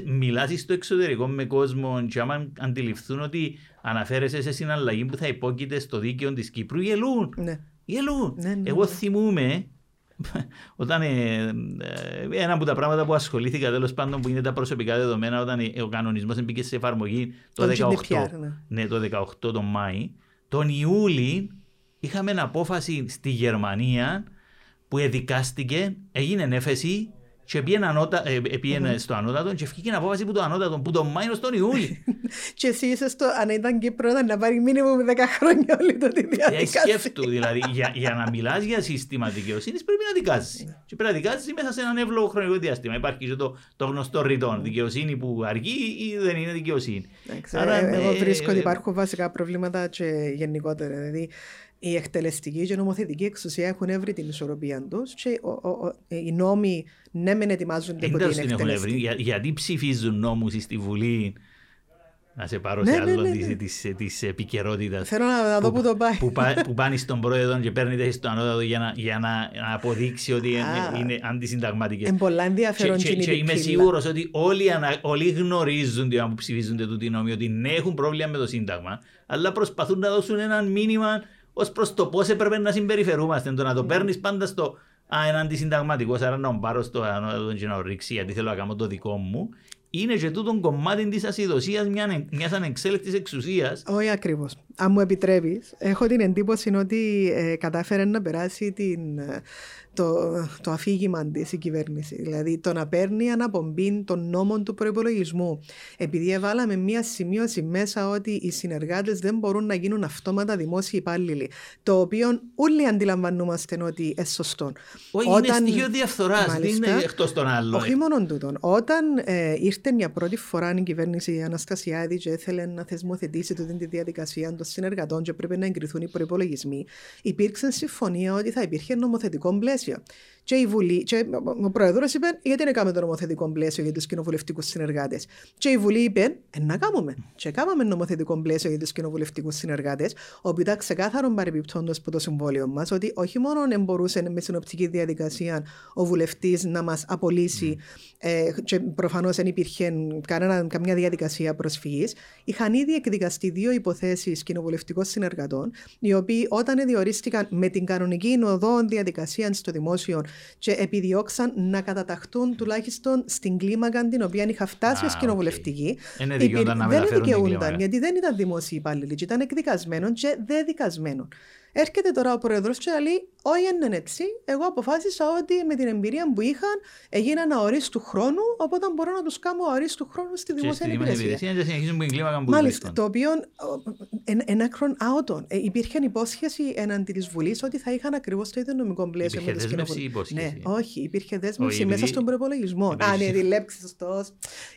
Μιλάς στο εξωτερικό με κόσμο, και άμα αντιληφθούν ότι αναφέρεσαι σε συναλλαγή που θα υπόκειται στο δίκαιο της Κύπρου, γελούν. Ναι. Γελούν. Ναι, ναι, Εγώ ναι. θυμούμαι όταν ε, ε, ένα από τα πράγματα που ασχολήθηκα τέλος πάντων που είναι τα προσωπικά δεδομένα όταν ε, ο κανονισμός μπήκε σε εφαρμογή το Το 18. GDPR, ναι. Ναι, το 18 τον Μάη. Τον Ιούλη είχαμε ένα απόφαση στη Γερμανία που εδικάστηκε, έγινε έφεση και πήγαινε, ανώτα, ε, ε, πήγαινε στο ανώτατο και βγήκε απόφαση που το ανώτατο που τον Μάη ως τον Ιούλη. [LAUGHS] Και εσύ είσαι στο, αν ήταν Κύπρο, ήταν να πάρει μήνυμα με 10 χρόνια όλη το τη Ε, διαδικασία. σκέφτου, δηλαδή, για, για να μιλάς για σύστημα δικαιοσύνης πρέπει να δικάζει. Και πρέπει να δικάζει μέσα σε έναν εύλογο χρονικό διάστημα. Υπάρχει και το, το γνωστό ρητόν. Δικαιοσύνη που αργεί ή δεν είναι δικαιοσύνη. Εντάξει, Άρα, ε, Εγώ ε, βρίσκω ότι ε, υπάρχουν βασικά προβλήματα και γενικότερα. Δηλαδή, η εκτελεστική και η νομοθετική εξουσία έχουν βρει την ισορροπία τους και ο, ο, ο, οι νόμοι ναι, μεν ετοιμάζονται από Δεν την την έχουν βρει. εκτελεστική. Για, γιατί ψηφίζουν νόμους στη Βουλή; Να σε πάρω Ναι, σε ναι, άλλο ναι, της, ναι. της, της επικαιρότητας. Θέλω να, να δω πού το πάει. που, πά- που πάνε στον πρόεδρο και παίρνει στο ανώτατο για να, για να, να αποδείξει ότι είναι, Α. είναι αντισυνταγματικές. Είναι πολλά ενδιαφέρον Και, και, και και είμαι είναι σίγουρος ότι όλοι, ανα, όλοι γνωρίζουν ότι που ψηφίζονται τούτοι νόμοι ότι ναι έχουν πρόβλημα με το Σύνταγμα, αλλά προσπαθούν να δώσουν ένα μήνυμα ως προς το πώς έπρεπε να συμπεριφερούμαστε. Το να το παίρνεις πάντα στο Α, είναι αντισυνταγματικός, άρα να τον πάρω στο ανώτατο και να το ρίξει γιατί θέλω να κάνω το δικό μου. Είναι και τούτο κομμάτι της ασυδοσίας μια ανεξέλεκτης εξουσίας. Όχι ακριβώς. Αν μου επιτρέπεις, έχω την εντύπωση ότι ε, κατάφερε να περάσει την, ε, το, το αφήγημα της η κυβέρνηση. Δηλαδή το να παίρνει αναπομπή των νόμων του προπολογισμού. Επειδή έβαλαμε μία σημείωση μέσα ότι οι συνεργάτες δεν μπορούν να γίνουν αυτόματα δημόσιοι υπάλληλοι. Το οποίο όλοι αντιλαμβανόμαστε ότι είναι σωστό. Όχι, είναι στοιχείο διαφθοράς. Δεν Μάλιστα. είναι εκτός των άλλων. Όχι μόνο τούτον. Όταν ε, ήρθε για πρώτη φορά η κυβέρνηση η Αναστασιάδη και ήθελε να θεσμοθετήσει τούτη τη διαδικασία των των συνεργατών και πρέπει να εγκριθούν οι προπολογισμοί, υπήρξε συμφωνία ότι θα υπήρχε νομοθετικό πλαίσιο. Και η Βουλή, και ο Πρόεδρος είπε, γιατί δεν κάνουμε το νομοθετικό πλαίσιο για τους κοινοβουλευτικούς συνεργάτες. Και η Βουλή είπε, ε, να κάνουμε. Και κάναμε νομοθετικό πλαίσιο για τους κοινοβουλευτικούς συνεργάτες, όπου ήταν ξεκάθαρο παρεμπιπτόντως από το συμβόλαιο μας ότι όχι μόνο δεν μπορούσε με συνοπτική διαδικασία ο βουλευτής να μας απολύσει, ε, και προφανώς δεν υπήρχε κανένα, καμιά διαδικασία προσφυγής, είχαν ήδη εκδικαστεί δύο υποθέσεις κοινοβουλευτικών συνεργατών, οι οποίοι όταν διορίστηκαν με την κανονική οδό διαδικασίας στο δημόσιο και επιδιώξαν να καταταχτούν τουλάχιστον στην κλίμακα την οποία είχα φτάσει ως κοινοβουλευτική. Είναι δικαιούνταν να Δεν δικαιούνταν, γιατί δεν ήταν δημόσιοι υπάλληλοι, ήταν εκδικασμένων και δεδικασμένων. Έρχεται τώρα ο πρόεδρος και λέει: Όχι, είναι έτσι. Εγώ αποφάσισα ότι με την εμπειρία που είχαν έγιναν αορίστου χρόνου, οπότε μπορώ να τους κάνω αορίστου χρόνου στη δημόσια υπηρεσία. Και συνεχίζουν με κλίμακα που Μάλιστα. Το οποίο ένα χρόνο άωτον. Ε, υπήρχε υπόσχεση εναντί της Βουλής ότι θα είχαν ακριβώς το ίδιο νομικό πλαίσιο με τις κοινοβουλίε. Ναι, όχι. Υπήρχε δέσμευση Όχι, μέσα στον προπολογισμό. Α, ναι, τη λέξη σωστό.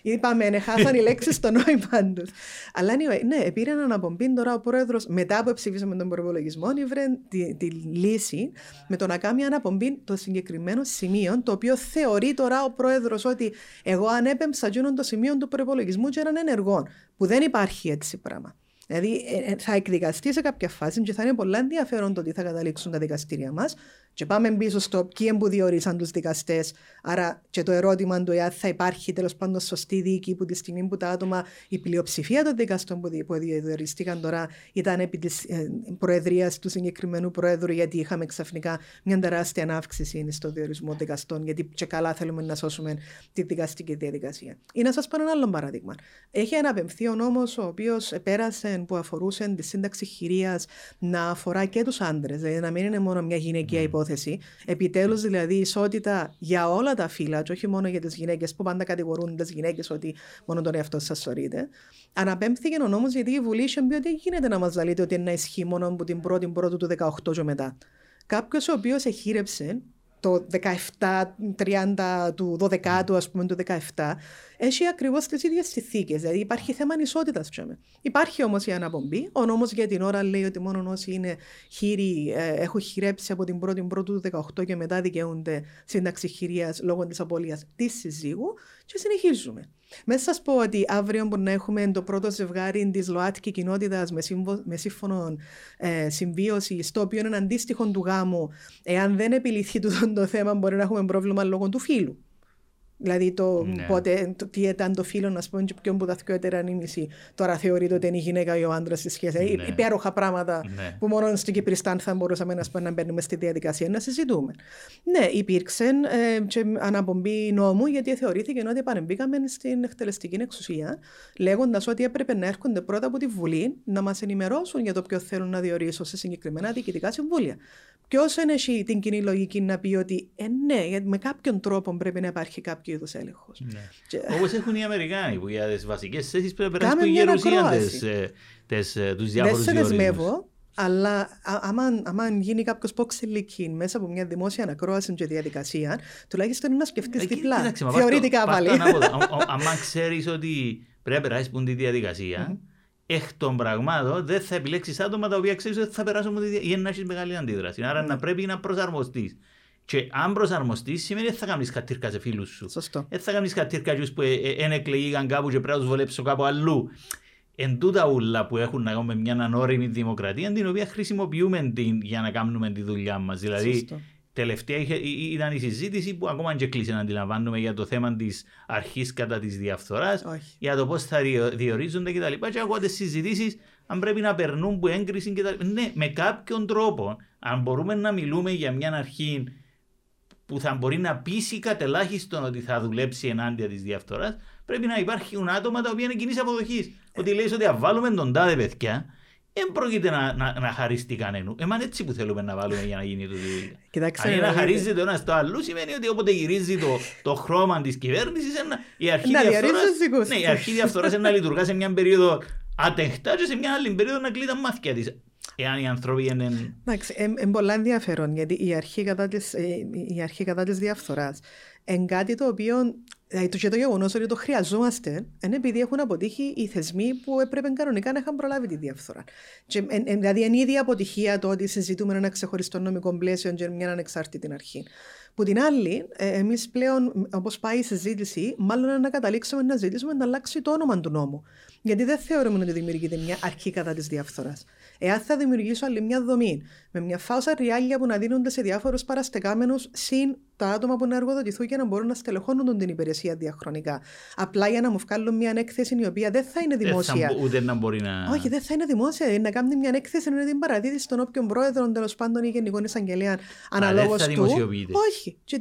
Είπαμε, ναι, χάσαν οι λέξεις στο νόημα του. Αλλά anyway, ναι, πήρε αναπομπή τώρα ο πρόεδρος μετά που ψήφισαμε τον προπολογισμό βρε τη, τη, λύση με το να κάνει αναπομπή το συγκεκριμένο σημείο, το οποίο θεωρεί τώρα ο πρόεδρος ότι εγώ ανέπεμψα το σημείο του προπολογισμού και έναν ενεργό, που δεν υπάρχει έτσι πράγμα. Δηλαδή ε, ε, θα εκδικαστεί σε κάποια φάση και θα είναι πολύ ενδιαφέρον το τι θα καταλήξουν τα δικαστήρια μας. Και πάμε πίσω στο ποιοι που διορίσαν τους δικαστές. Άρα και το ερώτημα του εάν θα υπάρχει τέλος πάντων σωστή δίκη που τη στιγμή που τα άτομα, η πλειοψηφία των δικαστών που, που διορίστηκαν τώρα ήταν επί της ε, προεδρίας του συγκεκριμένου πρόεδρου, γιατί είχαμε ξαφνικά μια τεράστια αύξηση στο διορισμό δικαστών, γιατί και καλά θέλουμε να σώσουμε τη δικαστική διαδικασία. Ή να σας πω ένα άλλο παράδειγμα. Έχει αναπεμφθεί ο νόμο ο οποίος πέρασε που αφορούσε τη σύνταξη χειρίας να αφορά και τους άντρες, δηλαδή να μην είναι μόνο μια γυναικεία υπόθεση. Επιτέλους δηλαδή ισότητα για όλα τα φύλλα, και όχι μόνο για τις γυναίκες που πάντα κατηγορούν τις γυναίκες ότι μόνο τον εαυτό σας σωρείτε. Αναπέμφθηκε ο νόμος γιατί η Βουλή είχε πει ότι γίνεται να μας ζαλείτε ότι είναι ισχύει μόνο από την 1η Πρώτου του 18 και μετά. Κάποιος ο οποίος εχείρεψε το 17-30 του 12 ας πούμε του 17 έχει ακριβώς τις ίδιες συνθήκε. Δηλαδή υπάρχει θέμα ανισότητας. Υπάρχει όμως η αναπομπή. Ο νόμος για την ώρα λέει ότι μόνο όσοι είναι χείροι, ε, έχουν χειρέψει από την 1η Πρώτου του 18 και μετά δικαιούνται σύνταξη χειρίας λόγω της απώλειας της συζύγου και συνεχίζουμε. Μέσα σας πω ότι αύριο μπορεί να έχουμε το πρώτο ζευγάρι της ΛΟΑΤΚΙ κοινότητας με, με σύμφωνο ε, συμβίωση, στο οποίο είναι αντίστοιχο του γάμου. Εάν δεν επιληθεί το, το θέμα, μπορεί να έχουμε πρόβλημα λόγω του φίλου. Δηλαδή το ναι. πότε, το, τι ήταν το φίλο, να πούμε, και ποιον που τα δυο ετερανήμιση τώρα θεωρείται ότι είναι η γυναίκα ή ο άντρας στη σχέση. Ναι. Υπέροχα πράγματα ναι. που μόνο στην Κυπριστάν θα μπορούσαμε να, πούμε, να μπαίνουμε στη διαδικασία να συζητούμε. Ναι, υπήρξε ε, και αναπομπή νόμου γιατί θεωρήθηκε ότι επανεμπήκαμε στην εκτελεστική εξουσία, λέγοντας ότι έπρεπε να έρχονται πρώτα από τη Βουλή να μας ενημερώσουν για το ποιο θέλουν να διορίσουν σε συγκεκριμένα διοικητικά συμβούλια. Ποιος έχει την κοινή λογική να πει ότι ε, ναι, με κάποιον τρόπο πρέπει να υπάρχει κάποιο είδου έλεγχος. Ναι. Και... Όπως έχουν οι Αμερικάνοι που για τις βασικές θέσεις πρέπει να περάσουν οι γερουσία ε, τους διάφορους Δεν σε δεσμεύω, αλλά άμα γίνει κάποιος πόξιλικήν μέσα από μια δημόσια ανακρόαση και διαδικασία, τουλάχιστον να σκεφτείς διπλά. Θεωρητικά πάλι. Αν [LAUGHS] ξέρεις ότι πρέπει να περάσει τη διαδικασία, εκ των πραγμάτων δεν θα επιλέξεις άτομα τα οποία ξέρεις ότι θα περάσουν για να έχεις μεγάλη αντίδραση. Άρα να πρέπει να προσαρμοστείς. Και αν προσαρμοστείς, σημαίνει ότι θα κάνεις κατήρκα σε φίλους σου. Σωστό. Δεν θα κάνεις κατήρκα που δεν εκλεγήκαν κάπου και πρέπει να τους βολέψω κάπου αλλού. Εν τούτα ούλα που έχουν να κάνουν με μια ανώριμη δημοκρατία, την οποία χρησιμοποιούμε την, για να κάνουμε τη δουλειά μας. Δηλαδή, Σωστό. Τελευταία ήταν η συζήτηση που ακόμα και κλείσει να αντιλαμβάνουμε για το θέμα της αρχής κατά της διαφθοράς, για το πώς θα διορίζονται κτλ. Και ακούω τι συζητήσεις αν πρέπει να περνούν που έγκριση κτλ. Ναι, με κάποιον τρόπο, αν μπορούμε να μιλούμε για μια αρχή που θα μπορεί να πείσει κατελάχιστον ότι θα δουλέψει ενάντια της διαφθοράς, πρέπει να υπάρχουν άτομα τα οποία είναι κοινής αποδοχής. Ότι λέει ότι αν βάλουμε τον τάδε παιδιά, δεν πρόκειται να, να, να χαρίσει κανέναν. Εμάν έτσι που θέλουμε να βάλουμε για να γίνει το δουλειά. Αν είναι να χαρίζεται το ένας στο άλλο, σημαίνει ότι όποτε γυρίζει το, το χρώμα της κυβέρνησης, η αρχή διαφθορά ναι, η αρχή διαφθοράς είναι να λειτουργά σε μια περίοδο ατεχτά και σε μια άλλη περίοδο να κλείσει τα μάτια της. Εάν οι άνθρωποι είναι. Εντάξει, είναι πολλά ενδιαφέρον γιατί η αρχή κατά τη διαφθοράς είναι κάτι το οποίο Δηλαδή, το και το γεγονός ότι το χρειαζόμαστε είναι επειδή έχουν αποτύχει οι θεσμοί που έπρεπε κανονικά να είχαν προλάβει τη διαφθορά. Και, εν, εν, δηλαδή, είναι ήδη αποτυχία το ότι συζητούμε ένα ξεχωριστό νομικό πλαίσιο και μια ανεξάρτητη αρχή. Που την άλλη, ε, εμείς πλέον, όπως πάει η συζήτηση, μάλλον να καταλήξουμε να ζητήσουμε να αλλάξει το όνομα του νόμου. Γιατί δεν θεωρούμε ότι δημιουργείται μια αρχή κατά της διαφθοράς. Εάν θα δημιουργήσω άλλη μια δομή με μια φάουσα ριάλια που να δίνονται σε διάφορους παραστεκάμενου συν τα άτομα που να εργοδοτηθούν και να μπορούν να στελεχώνουν την υπηρεσία διαχρονικά. Απλά για να μου βγάλουν μια έκθεση η οποία δεν θα είναι δημόσια. Δεν θα, ούτε να μπορεί να. Όχι, δεν θα είναι δημόσια. Να κάνει μια έκθεση να την παραδίδει στον όποιον πρόεδρο τέλος πάντων ή γενικό εισαγγελέα αναλόγως του. Όχι. Και,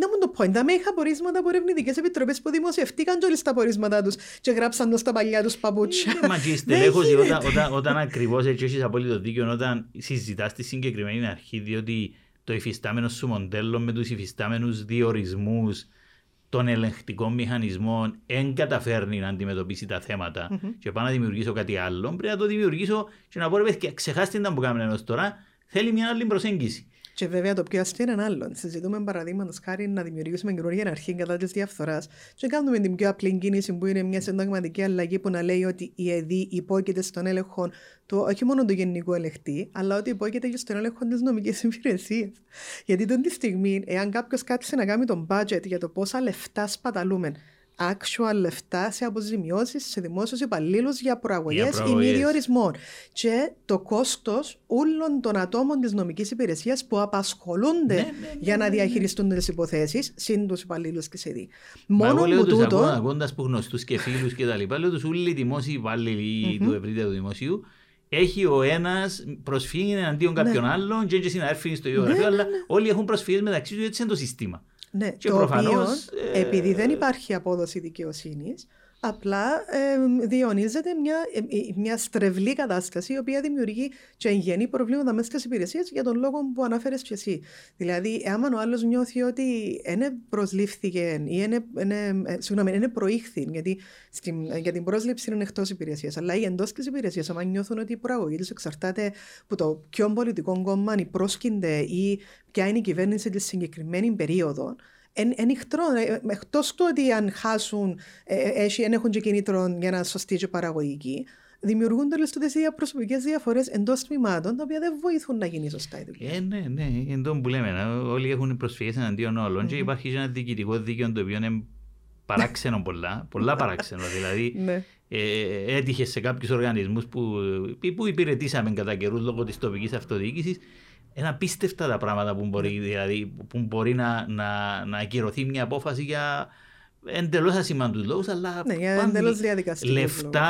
να μου το πω, δεν είχα πορίσματα από ερευνητικές επιτροπές που δημοσιευτήκαν όλοι στα πορίσματά τους και γράψαν το στα παλιά τους παπούτσια. Ε, μα και στελέχωση, όταν, όταν, όταν ακριβώς έτσι έχεις απόλυτο δίκιο, όταν συζητάς τη συγκεκριμένη αρχή, διότι το υφιστάμενο σου μοντέλο με τους υφιστάμενους διορισμούς των ελεγχτικών μηχανισμών δεν καταφέρνει να αντιμετωπίσει τα θέματα mm-hmm. και πάω να δημιουργήσω κάτι άλλο, πρέπει να το δημιουργήσω και να πω ρε παιδιά, ξεχάστε τα που κάνουμε έως τώρα, θέλει μια άλλη προσέγγιση. Και βέβαια το πιο αστείο είναι άλλο. Συζητούμε παραδείγματος χάρη να δημιουργήσουμε καινούργια αρχή κατά τη διαφθοράς και κάνουμε την πιο απλή κίνηση που είναι μια συνταγματική αλλαγή που να λέει ότι η ΕΔΗ υπόκειται στον έλεγχο του όχι μόνο του γενικού ελεγχτή, αλλά ότι υπόκειται και στον έλεγχο της νομικής υπηρεσίας. Γιατί τον τη στιγμή, εάν κάποιος κάτσε να κάνει τον budget για το πόσα λεφτά σπαταλούμε actual λεφτά σε αποζημιώσεις σε δημόσιους υπαλλήλους για προαγωγές ή μη διορισμών. Και το κόστος όλων των ατόμων της νομικής υπηρεσίας που απασχολούνται ναι, ναι, ναι, για να διαχειριστούν τις υποθέσεις, συν τους υπαλλήλους και σε δει. Μόνο που λέω τούτο. Ακούγοντα που γνωστούς και φίλους και τα λοιπά, λέω τους όλοι οι δημόσιοι υπάλληλοι του ευρύτερου δημοσίου έχει ο ένας προσφύγει εναντίον κάποιον άλλον, και έτσι να έρθει στο ίδιο γραφείο, αλλά όλοι έχουν προσφύγει μεταξύ τους, έτσι είναι το σύστημα. Ναι, και το οποίο, ε... επειδή δεν υπάρχει απόδοση δικαιοσύνης, απλά ε, διονύζεται μια, ε, μια στρεβλή κατάσταση η οποία δημιουργεί και εγγενή προβλήματα μέσα στις υπηρεσίες για τον λόγο που αναφέρει και εσύ. Δηλαδή, άμα ο άλλος νιώθει ότι είναι προσλήφθηκε ή είναι, είναι, ε, συγγνώμη, είναι προήχθη, γιατί στην, για την πρόσληψη είναι εκτός υπηρεσίας, αλλά οι εντός της υπηρεσίας, άμα νιώθουν ότι η προαγωγή τους εξαρτάται από το ποιο πολιτικό κόμμα πρόσκυνται ή ποια είναι η κυβέρνηση της συγκεκριμένη περίοδο, ενυχτρό. Ε, Εκτός του ότι αν χάσουν, ε, δεν έχουν και κινήτρο για να σωστή και παραγωγική, δημιουργούνται όλε αυτέ οι προσωπικές διαφορές εντός τμήματων, τα οποία δεν βοηθούν να γίνει σωστά η δουλειά. Ε, ναι, ναι, είναι το που λέμε. Όλοι έχουν προσφυγές εναντίον όλων mm-hmm. και υπάρχει ένα διοικητικό δίκαιο το οποίο είναι παράξενο πολλά, πολλά παράξενο. δηλαδή, ναι. ε, έτυχε σε κάποιους οργανισμούς που, που υπηρετήσαμε κατά καιρούς λόγω της τοπικής αυτοδιοίκησης είναι απίστευτα τα πράγματα που μπορεί, δηλαδή, που μπορεί να, να, να ακυρωθεί μια απόφαση για εντελώς ασημαντού λόγους, αλλά ναι, εντελώς λεφτά,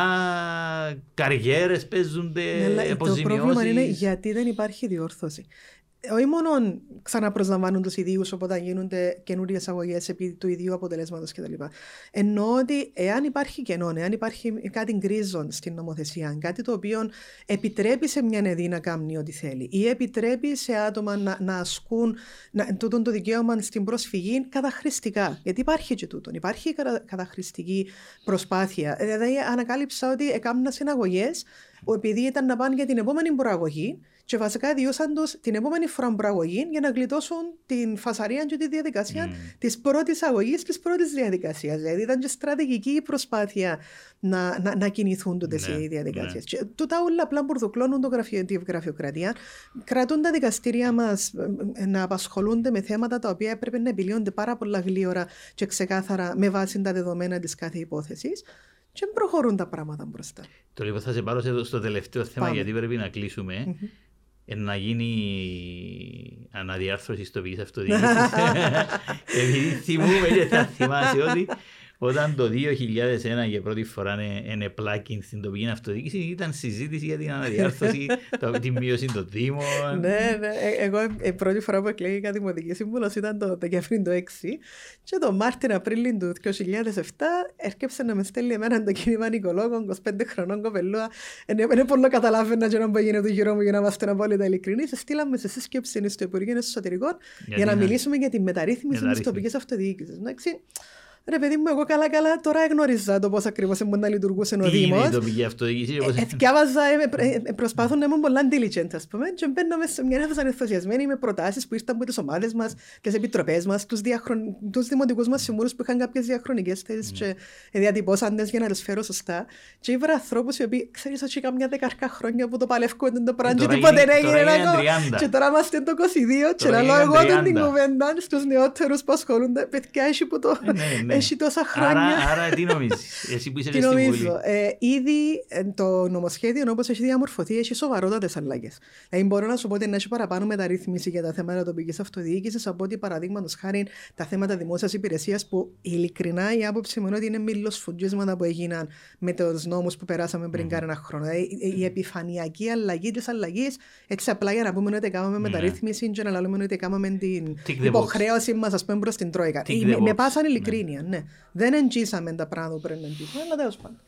καριέρες παίζονται, ναι, Το πρόβλημα είναι γιατί δεν υπάρχει διόρθωση όχι μόνο ξαναπροσλαμβάνουν τους ιδίους όταν γίνονται καινούριες αγωγές επί του ιδίου αποτελέσματος κτλ. Ενώ ότι εάν υπάρχει κενό, εάν υπάρχει κάτι γκρίζον στην νομοθεσία, κάτι το οποίο επιτρέπει σε μια νεδί να κάνει ό,τι θέλει ή επιτρέπει σε άτομα να, να ασκούν να, τούτον το δικαίωμα στην προσφυγή καταχρηστικά. Γιατί υπάρχει και τούτον. Υπάρχει καταχρηστική προσπάθεια. Δηλαδή, ανακάλυψα ότι έκαναν συναγωγέ επειδή ήταν να πάνε για την επόμενη προαγωγή και βασικά διούσαν τους την επόμενη φορά προαγωγή για να γλιτώσουν την φασαρία και τη διαδικασία mm. της πρώτης αγωγής της πρώτης διαδικασίας. Δηλαδή ήταν και στρατηγική η προσπάθεια να, να, να κινηθούν τούτες ναι, οι διαδικασίες. Ναι. Τούτα όλα απλά μπουρδοκλώνουν το γραφείο, τη γραφειοκρατία. Κρατούν τα δικαστήρια μας ε, να απασχολούνται με θέματα τα οποία έπρεπε να επιλύονται πάρα πολλά γλύωρα και ξεκάθαρα με βάση τα δεδομένα της κάθε υπόθεσης και προχωρούν τα πράγματα μπροστά. Το λοιπόν θα σε πάρω στο τελευταίο θέμα Πάμε. γιατί πρέπει να κλείσουμε. Mm-hmm να γίνει αναδιάρθρωση τοπικής αυτοδιοίκησης. [LAUGHS] Επειδή θυμούμε και θα θυμάσαι ότι όταν το 2001 για πρώτη φορά είναι πλάκιν στην τοπική αυτοδιοίκηση, ήταν συζήτηση για την αναδιάρθρωση, [LAUGHS] τη μείωση των Δήμων. ναι, ναι. Ε, εγώ η πρώτη φορά που εκλέγηκα δημοτική σύμβουλος ήταν το Δεκέμβρη το 6 και το Μάρτιν Απρίλιο του 2007 έρκεψε να με στέλνει εμένα το κίνημα Νικολόγων, 25 χρονών κοπελούα. Είναι πολύ καταλάβαινα και να μπορεί γίνεται γύρω μου για να είμαστε απόλυτα ειλικρινεί. Στείλαμε σε σύσκεψη στο Υπουργείο Εσωτερικών για να μιλήσουμε για τη μεταρρύθμιση της τοπικής αυτοδιοίκησης. Ρε παιδί μου, εγώ καλά καλά τώρα εγνώριζα το πώς ακριβώς μπορεί να λειτουργούσε ο Τι είναι Δήμος. η τοπική αυτοδιοίκηση, όπως- Εθιάβαζα, προσπάθουν να είμαι πολλά diligent, ας πούμε, και μπαίνω μέσα σε μια αίθουσα ενθουσιασμένη με προτάσεις που ήρθαν από τις ομάδες μας, τις επιτροπές μας, τους, διαχρον... τους δημοτικούς μας συμβούλους που είχαν κάποιες διαχρονικές θέσεις και διατυπώσαν τις για να τις φέρω σωστά. Και ήβρα ανθρώπους οι οποίοι, ξέρεις, ότι καμιά δεκαρκά χρόνια που το παλεύκονται το πράγμα και τώρα τίποτε είναι- δεν τώρα έγινε είναι ακόμα. 30. Και τώρα είμαστε το 22 και Τώρα να λέω είναι εγώ την 30. κουβέντα στους νεότερους που ασχολούνται. Παιδιά, έχει που το... Ε, ναι, ναι. Έχει τόσα Άρα, χρόνια. άρα τι νομίζεις, [LAUGHS] εσύ που είσαι Τι μες στη Βουλή. νομίζω. Ε, ήδη ε, το νομοσχέδιο όπως έχει διαμορφωθεί έχει σοβαρότατες αλλαγές. Δηλαδή, μπορώ να σου πω ότι να έχει παραπάνω μεταρρύθμιση για τα θέματα τοπικής αυτοδιοίκησης από ότι παραδείγματος χάρη τα θέματα δημόσιας υπηρεσίας που ειλικρινά η άποψη μου είναι ότι είναι μιλοσφουτζίσματα που έγιναν με τους νόμους που περάσαμε πριν κάνα χρόνο. Δηλαδή, η- η επιφανειακή αλλαγή της αλλαγής, έτσι απλά για να πούμε ότι κάναμε μεταρρύθμιση και να λέμε ότι κάναμε την Tick the box. υποχρέωση μας, ας πούμε, προς την Τρόικα. Tick Ε, the Με, με box. πάσα ειλικρίνεια, ναι. Δεν εγγύσαμε τα πράγματα που πρέπει να εγγύσουμε, αλλά τέλος πάντων.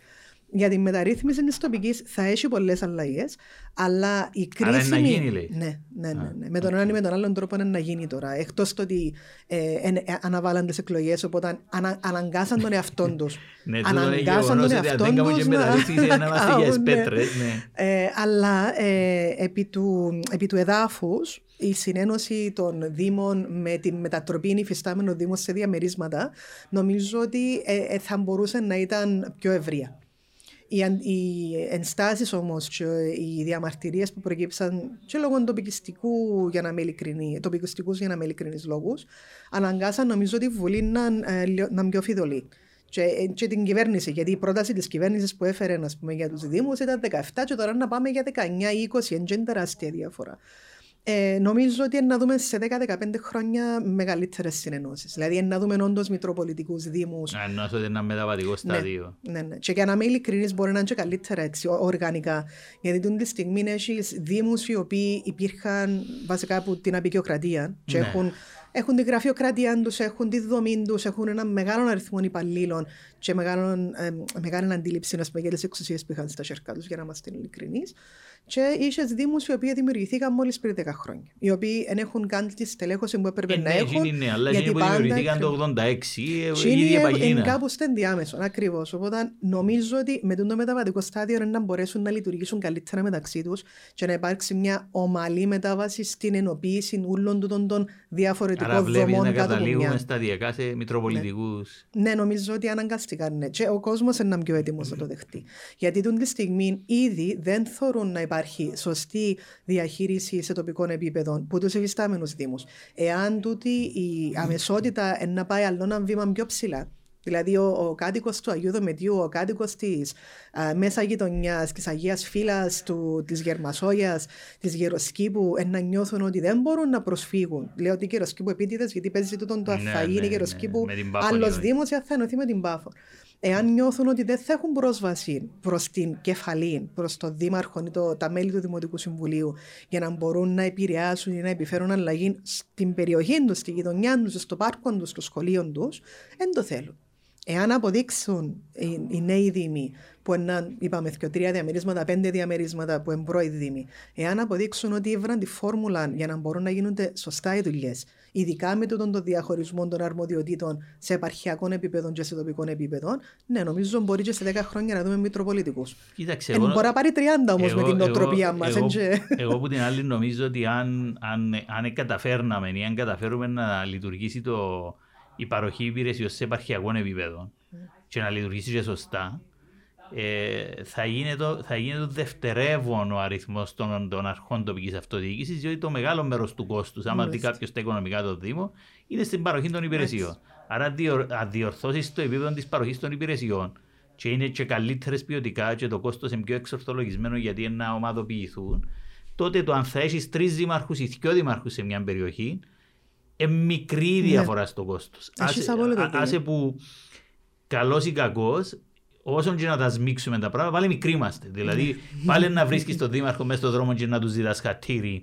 Για τη μεταρρύθμιση της τοπικής θα έχει πολλές αλλαγές, αλλά η Άρα είναι κρίσιμη. να γίνει, λέει. Ναι, ναι, ναι, ναι. Με τον έναν ή με τον άλλον τρόπο είναι να γίνει τώρα. Εκτός το ότι ε, εν- ε, αναβάλαν τις εκλογές, οπότε ανα, αναγκάσαν τον εαυτόν τους. [LAUGHS] Ναι, τούτο είναι γεγονός ότι αν δεν κάνουμε και μεταρρύθμιση να είμαστε [LAUGHS] για τις πέτρες, ναι. Ε, αλλά ε, επί, του, επί του εδάφους η συνένωση των Δήμων με τη μετατροπή υφιστάμενων Δήμων σε διαμερίσματα νομίζω ότι ε, ε, θα μπορούσε να ήταν πιο ευρεία. Οι, αν- οι ενστάσεις όμως και οι διαμαρτυρίες που προκύψαν και λόγω τοπικιστικού για να είμαι ειλικρινή, τοπικιστικούς για να είμαι ειλικρινής λόγους αναγκάσαν νομίζω τη Βουλή να, ε, λιο- να είναι πιο φιδωλή. Και, ε, και την κυβέρνηση, γιατί η πρόταση της κυβέρνησης που έφερε ας πούμε, για τους Δήμους ήταν 17 και τώρα να πάμε για 19 ή 20, είναι τεράστια διαφορά. Ε, νομίζω ότι είναι να δούμε σε 10-15 χρόνια μεγαλύτερες συνενώσεις. Δηλαδή, είναι να δούμε όντως μητροπολιτικούς Δήμους. Α, Εννοώ ότι είναι ένα μεταβατικό στάδιο. Ναι, ναι. Και για να είμαι ειλικρινής, μπορεί να είναι και καλύτερα έτσι, ο- οργανικά. Γιατί την τη στιγμή έχεις Δήμους οι οποίοι υπήρχαν βασικά από την απεικιοκρατία και Ναι. έχουν, έχουν τη γραφειοκρατία τους, έχουν τη δομή τους, έχουν ένα μεγάλο αριθμό υπαλλήλων και μεγάλο, ε, μεγάλη αντίληψη ας πούμε, για τις εξουσίες που είχαν στα χέρια τους, για να είμαστε ειλικρινείς. Και είχε Δήμους οι οποίοι δημιουργηθήκαν μόλις πριν 10 χρόνια. Οι οποίοι δεν έχουν κάνει τη στελέχωση που έπρεπε Ε, να ναι, έχουν. εκείνοι ναι, αλλά γιατί εκείνοι που πάντα δημιουργηθήκαν το κρυ- 86, ε, και ήδη είναι, είναι επαγίνα. κάπου στο ενδιάμεσο, ακριβώς. Οπότε νομίζω ότι με το μεταβατικό στάδιο είναι να μπορέσουν να λειτουργήσουν καλύτερα μεταξύ τους και να υπάρξει μια ομαλή μετάβαση στην ενοποίηση όλων των, των διαφορετικών Άρα βλέπεις δομών να κάτω από καταλήγουμε μια. σταδιακά σε μητροπολιτικούς. Ναι, νομίζω ότι αναγκαστικά ναι. Και ο κόσμος είναι να πιο έτοιμος να το δεχτεί. Γιατί τούτη τη στιγμή ήδη δεν θεωρούν να υπάρχει σωστή διαχείριση σε τοπικό επίπεδο που τους εφιστάμενους Δήμους. Εάν τούτη η αμεσότητα είναι να πάει άλλο ένα βήμα πιο ψηλά, Δηλαδή, ο, ο κάτοικος του Αγίου Δομετίου, ο κάτοικος της μέσα γειτονιάς, της Αγίας Φύλας, της Γερμασόγεια, της Γεροσκήπου, ε, να νιώθουν ότι δεν μπορούν να προσφύγουν. Λέω ότι η Γεροσκήπου επίτηδες, γιατί παίζει τούτον το Ναι, αφαΐ, ναι, είναι ναι, η Γεροσκήπου με την Πάφο άλλος λίγο. Δήμος θα ενωθεί με την Πάφο. Εάν νιώθουν ότι δεν θα έχουν πρόσβαση προς την κεφαλή, προς τον Δήμαρχο ή το, τα μέλη του Δημοτικού Συμβουλίου, για να μπορούν να επηρεάσουν ή να επιφέρουν αλλαγή στην περιοχή τους, στη γειτονιά τους, στο πάρκο τους, στο σχολείο τους, δεν το θέλουν. Εάν αποδείξουν οι, οι νέοι Δήμοι, που είναι, είπαμε, και τρία διαμερίσματα, πέντε διαμερίσματα που είναι πρώοι Δήμοι, εάν αποδείξουν ότι έβραν τη φόρμουλα για να μπορούν να γίνονται σωστά οι δουλειές, ειδικά με τούτον τον διαχωρισμό των αρμοδιοτήτων σε επαρχιακών επίπεδων και σε τοπικών επίπεδων, ναι, νομίζω μπορεί και σε 10 χρόνια να δούμε μητροπολιτικούς. Κοίταξε, Ε, εγώ- μπορεί να πάρει 30 όμως με εγώ- την νοοτροπία εγώ- μας. εγώ- Εγώ που την άλλη νομίζω ότι αν, αν, αν καταφέρναμε ή αν καταφέρουμε να λειτουργήσει το, η παροχή υπηρεσιών σε επαρχιακών επίπεδων και να λειτουργήσει και σωστά, ε, θα, γίνει το, θα γίνει το δευτερεύον ο αριθμός των, των αρχών τοπικής αυτοδιοίκησης, διότι το μεγάλο μέρος του κόστους, άμα δει Μάλιστα. κάποιος τα οικονομικά του Δήμο, είναι στην παροχή των υπηρεσιών. Άρα, αν διορθώσει το επίπεδο της παροχής των υπηρεσιών και είναι και καλύτερες ποιοτικά και το κόστος είναι πιο εξορθολογισμένο γιατί είναι να ομαδοποιηθούν, τότε το αν θα έχεις τρεις δημάρχου ή δύο δημάρχου σε μια περιοχή, είναι μικρή η διαφορά στο κόστος. Έχεις απόλυτο δίκιο. Άσε που καλός ή κακός, όσον και να τα σμίξουμε τα πράγματα, πάλι μικροί είμαστε. Δηλαδή, πάλι να βρίσκεις τον δήμαρχο μέσα στον δρόμο και να τους ζητά χατήρι,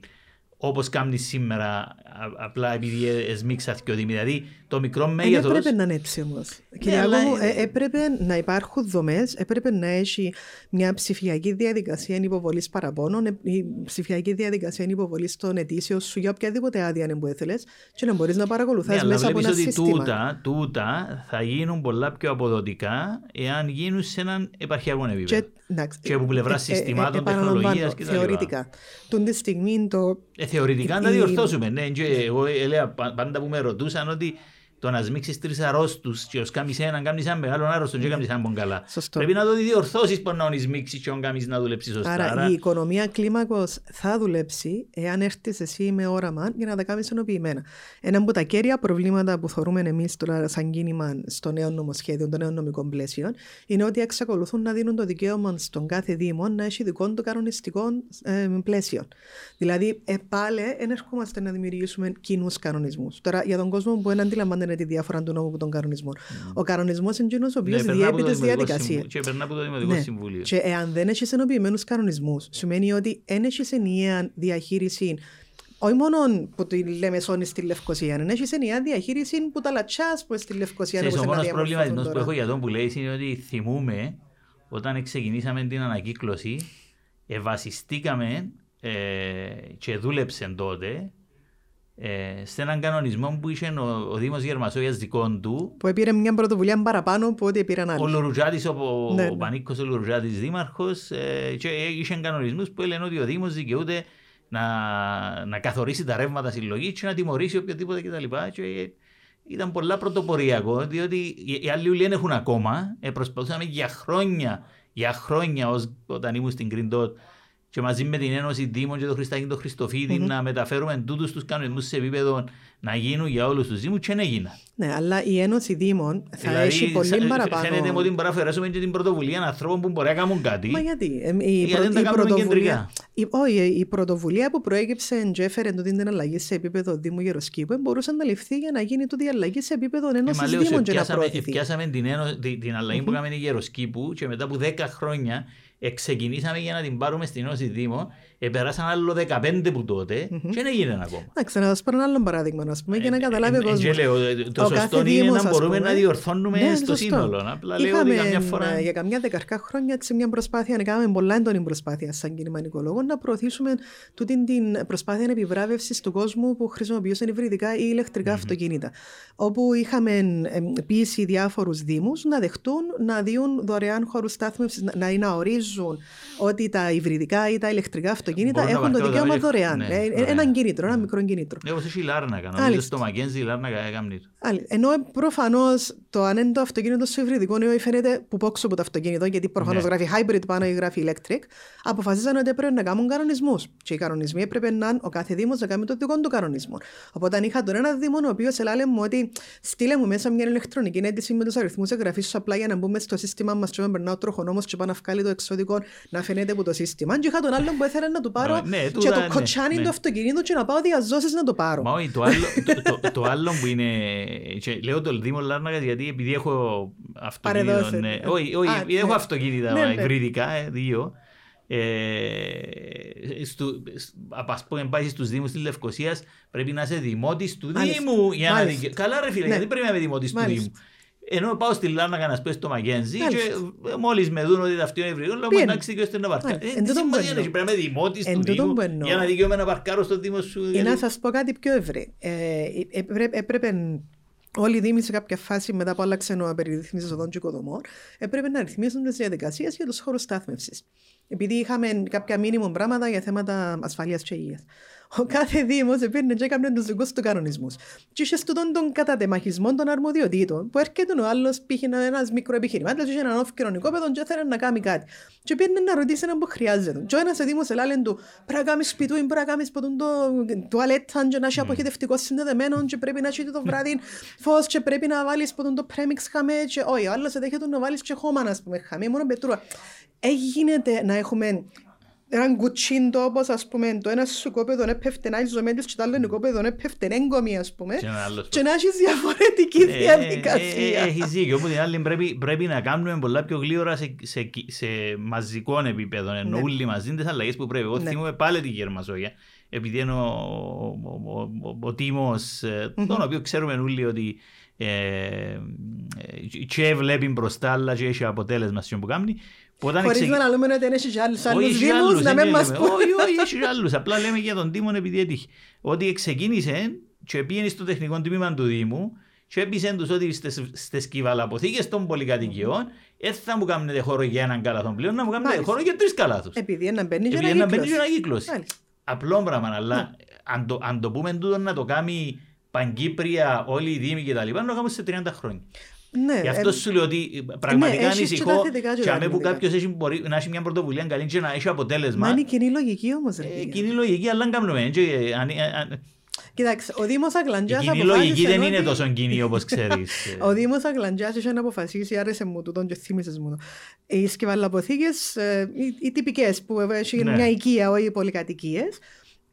όπως κάνει σήμερα, α- απλά επειδή ε- εσμίξα και ότι δηλαδή το μικρό Δεν μέγεθος... έπρεπε να είναι έτσι όμως. Κυριάκο αλλά- μου, ε, έπρεπε να υπάρχουν δομές, έπρεπε να έχει μια ψηφιακή διαδικασία υποβολής παραπώνων, ε, η ψηφιακή διαδικασία υποβολής των αιτήσεων σου για οποιαδήποτε άδεια είναι που ήθελε και να μπορείς να παρακολουθάς Ναι, αλλά μέσα από βλέπεις ένα ότι σύστημα. τούτα, τούτα θα γίνουν πολλά πιο αποδοτικά εάν γίνουν σε έναν επαρχιακό επίπεδο. Και, εντάξει, Και από πλευράς ε, ε, συστημάτων, ε, επαναλαμβάνω, τεχνολογίας κτλ. Θεωρητικά. Τον τη στιγμή το. Ε, θεωρητικά να η- διορθώσουμε. Ναι, και εγώ έλεγα πα- πάντα που με ρωτούσαν ότι το να σμίξεις τρεις αρρώστους και ως κάνεις έναν, κάνεις έναν μεγάλο άρρωστο και κάνεις έναν πον καλά. Σωστό. Πρέπει να το διορθώσεις που να σμίξεις και να κάνεις να δουλέψεις σωστά. Άρα, Άρα, η οικονομία κλίμακος θα δουλέψει εάν έρθεις εσύ με όραμα για να τα κάνεις ενοποιημένα. Ένα από τα κέρια προβλήματα που θεωρούμε εμείς τώρα σαν κίνημα στο νέο νομοσχέδιο, το νέο νομικό πλαίσιο, είναι ότι εξακολουθούν να δίνουν το δικαίωμα στον κάθε Δήμο να έχει δικό του κανονιστικό ε, πλαίσιο. Δηλαδή, ε, πάλι δεν ερχόμαστε να δημιουργήσουμε κοινούς κανονισμούς. Τώρα, για τον κόσμο που δεν αντιλαμβάνεται τη διαφορά του νόμου από τον κανονισμό. Ο κανονισμός είναι εκείνος ο οποίος ναι, περνά από διέπει το τι Δημοτικό διαδικασίες. Συμβούλιο. Και περνά από το Δημοτικό Ναι. Συμβούλιο. Και εάν δεν έχεις ενοποιημένους κανονισμούς, σημαίνει ότι δεν έχεις ενιαία διαχείριση. Όχι μόνο που τη λέμε σώνη στη Λευκοσία, δεν έχεις ενιαία διαχείριση που τα λατσάς που στη Λευκοσία Ξέρεις, ο όπως να μόνος διαμορφωθούν προβληματισμός που τώρα. έχω για τον που λέει είναι ότι θυμούμε όταν ξεκινήσαμε την ανακύκλωση ευασιστήκαμε ε, και δούλεψε τότε ε, σε έναν κανονισμό που είχε ο, ο Δήμος Γερμασόγιας δικών του Που πήρε μια πρωτοβουλία παραπάνω από ό,τι πήραν ο άλλοι. Λουρουτζάτης, ο, ο, Ναι, ο ναι. Πανίκος ο Λουρουτζάτης δήμαρχος ε, και είχε κανονισμούς που έλεγαν ότι ο Δήμος δικαιούται να, να καθορίσει τα ρεύματα συλλογής και να τιμωρήσει οποιοδήποτε κτλ. Και, ε, ήταν πολλά πρωτοποριακό, διότι οι, οι άλλοι ουλοί δεν έχουν ακόμα. Ε, προσπαθούσαμε για χρόνια, για χρόνια ως, όταν ήμουν στην Green Dot και μαζί με την Ένωση Δήμων και τον Χριστάκη τον χριστοφιδη να μεταφέρουμε τούτους τους κανονισμούς σε επίπεδο να γίνουν για όλους τους Δήμους και δεν έγιναν. Ναι, αλλά η Ένωση Δήμων θα έχει πολύ σα- παραπάνω. Δηλαδή, Φαίνεται μου ότι μπορεί να αφαιρέσουμε και την πρωτοβουλία ανθρώπων που μπορεί να κάνουν κάτι. Μα γιατί; Ε, η, Γιατί πρω- δεν τα η κάνουμε πρωτοβουλία, κεντρικά. η, όχι, η πρωτοβουλία που προέκυψε και έφερε τούτη την αλλαγή σε επίπεδο Δήμου Γεροσκήπου μπορούσε να ληφθεί για να γίνει τούτη η αλλαγή σε επίπεδο Ε, Ένωσης μα λέω, σε Δήμων και να πιάσαμε, προωθηθεί. πιάσαμε την, ένω- την, την αλλαγή που έκαμε η Γεροσκήπου και μετά από 10 χρόνια ξεκινήσαμε για να την πάρουμε στην Ένωση Δήμο. Επεράσαν άλλο 15 που τότε και δεν έγινε ακόμα. Εντάξει, να σας πω ένα άλλο παράδειγμα, α πούμε, για να Ε, καταλάβει ε, ο ε, κόσμος. και λέω, ε, το Ο σωστό κάθε είναι Δήμος, να ας μπορούμε πούμε. να διορθώνουμε Ναι, στο σωστό. σύνολο. Απλά λέω ότι Είχαμε καμιά φορά. ε, για καμιά δεκαρκά χρόνια έτσι, μια προσπάθεια, να κάνουμε πολλά έντονη προσπάθεια σαν κίνημα νοικολόγων, να προωθήσουμε τούτη την προσπάθεια επιβράβευσης του κόσμου που χρησιμοποιούσαν υβριδικά ή ηλεκτρικα αυτοκίνητα. Όπου είχαμε ε, πείσει διάφορους Δήμους να δεχτούν να δίνουν δωρεάν χώρους στάθμευσης, να, να ορίζουν ότι τα υβριδικά ή τα ηλεκτρικά αυτοκίνητα Μπορούν να έχουν το παρκάρουν δικαίωμα τα δωρεάν. ναι, Ε, ε, δωρεάν. Ένα κίνητρο, ένα μικρό κίνητρο. Ναι, όπως έχει η Λάρνακα. Νομίζω Μάλιστα. στο Μακένζι η Λάρνακα έκαμε το. Άλλη. Ενώ προφανώς το αν είναι το αυτοκίνητο σου υβριδικό νέο φαίνεται που πόξω από το αυτοκίνητο, γιατί προφανώς Ναι. γράφει hybrid πάνω ή γράφει electric, αποφασίσαν ότι έπρεπε να κάνουν κανονισμούς. Και οι κανονισμοί έπρεπε να είναι ο κάθε Δήμος να κάνει το δικό του κανονισμό. Οπότε αν είχα τον ένα Δήμο, ο οποίος έλεγε μου ότι στείλε μου μέσα μια ηλεκτρονική αίτηση με τους αριθμούς εγγραφή σου απλά για να μπούμε στο σύστημα μας και να περνάω τροχονόμος και πάνω να βγάλει το εξώδικο να φαίνεται από το σύστημα. Και είχα τον άλλον που ήθελε να του πάρω Ναι, και τούτα, το ναι, κοτσάνι ναι. του αυτοκινήτου και να πάω διαζώσεις να το πάρω. Μα όχι, το άλλο, το, το, το άλλο που είναι. και λέω το Δήμο Λάρνακας γιατί επειδή έχω αυτοκίνητο. Παρεδώσε. Ναι, όχι, όχι, Α, επειδή έχω ναι. αυτοκίνητα Ναι, ναι. υβριδικά, ε, δύο. Ε, στου, α ας πούμε, πάει στους Δήμους της Λευκοσίας πρέπει να είσαι δημότης του Μάλιστα. Δήμου. Για να Μάλιστα. δικαι... Καλά ρε φίλε, Ναι. γιατί πρέπει να είμαι δημότης του Μάλιστα. Δήμου; Ενώ πάω στη Λάρνακα να σπέσω το Μαγένζι και Μάλιστα. ε, μόλις με δουν ότι αυτό είναι υβριδικό, λέω Πιένει. εντάξει και ώστε να παρκάρω. Μάλιστα. Ε, Εν τι τούτον που σημασία εννοώ. έχει, πρέπει να είμαι δημότης Εν του τούτον Δήμου που εννοώ. για να δικαιούμαι να παρκάρω στο Δήμο σου. Ή γιατί- να σα πω κάτι πιο ευρύ. Ε, έπρεπε, έπρεπε όλοι οι Δήμοι σε κάποια φάση μετά που άλλαξε ο περιδρύθμιση οδών και οικοδομών, έπρεπε να ρυθμίσουν τι διαδικασίες για τους χώρους στάθμευσης. Επειδή είχαμε κάποια μήνυμο πράγματα για θέματα ασφαλείας και υγείας. Ο κάθε Δήμος έπαιρνε και έκανε τους δικούς του κανονισμούς. Και είχε στον τον κατατεμαχισμό των αρμοδιοτήτων, που έρχεται ο άλλος, π.χ. ένας μικροεπιχειρηματίας, είχε έναν όφη κοινωνικό και θέλει να κάνει κάτι. Και πήγαινε να ρωτήσει έναν που χρειάζεται. Και ο ένας Δήμος ελάλε του, πρέπει να κάνεις σπιτού, πρέπει να κάνεις ποτούν το τουαλέτα, και να έχει αποχετευτικό συνδεδεμένο, και πρέπει να έχει το βράδυ φως, και πρέπει να βάλεις ποτούν το πρέμιξ χαμέ. Και όχι, ο άλλος εδέχεται να βάλεις και χώμα, ας πούμε, χαμέ, μόνο πετρούα. Έγινε να έχουμε έναν κουτσίντο όπως ας πούμε το ένας σου κόπεδο έπεφτε ένα ισομέντες και το άλλο κόπεδο έπεφτε έγκομη ας πούμε Και ένα άλλος και να έχεις διαφορετική Ε, ε, ε, διαδικασία. Έχεις δίκιο. Όπου την άλλη πρέπει, πρέπει να κάνουμε πολλά πιο γλύωρα σε, σε, σε μαζικό επίπεδο. Ενώ Ναι. όλοι μαζί τις αλλαγές που πρέπει. Εγώ Ναι. θυμούμαι πάλι τη Γερμασόγια. επειδή είναι ο, ο, ο, ο, ο Τίμος, ε, τον οποίο ξέρουμε όλοι ότι ε, ε, και βλέπει μπροστά αλλά και έχει αποτέλεσμα σε που κάνει. Χωρίς να λέμε ότι έχει και άλλους δήμους να μην μας πω. Όχι, όχι, έχει και άλλους. Απλά λέμε για τον Τίμον επειδή έτυχε. Ότι ξεκίνησε και πήγαινε στο τεχνικό τμήμα του Δήμου και έπεισε τους ότι στις κυβαλαποθήκες των πολυκατοικιών δεν θα μου κάνετε χώρο για έναν καλάθο πλέον, να μου κάνετε χώρο για τρεις καλάθους. Επειδή ένα μπαίνει και ένα κύκλος. Απλό πράγμα, αλλά ναι. αν το, αν το πούμε τούτο να το κάνει Παγκύπρια, όλοι οι Δήμοι κτλ. Να το κάνουμε σε 30 χρόνια. Ναι, Γι' αυτό ε, σου λέω ότι πραγματικά ναι, ανησυχώ και αμέ που κάποιος έχει να έχει μια πρωτοβουλία καλή και να έχει αποτέλεσμα. Μα είναι κοινή λογική όμως. Ε, κοινή λογική, αλλά δεν κάνουμε. Κοιτάξτε, ο Δήμος Αγλαντζιά αποφάσισε. Η λογική δεν είναι τόσο κοινή όπως ξέρεις. [LAUGHS] ο Δήμος Αγλαντζιά είχε να αποφασίσει, άρεσε μου τούτον και θύμισες μου. Οι σκευαλαποθήκες, ε, οι τυπικές που έχει ναι. μια οικία, όχι πολυκατοικίες,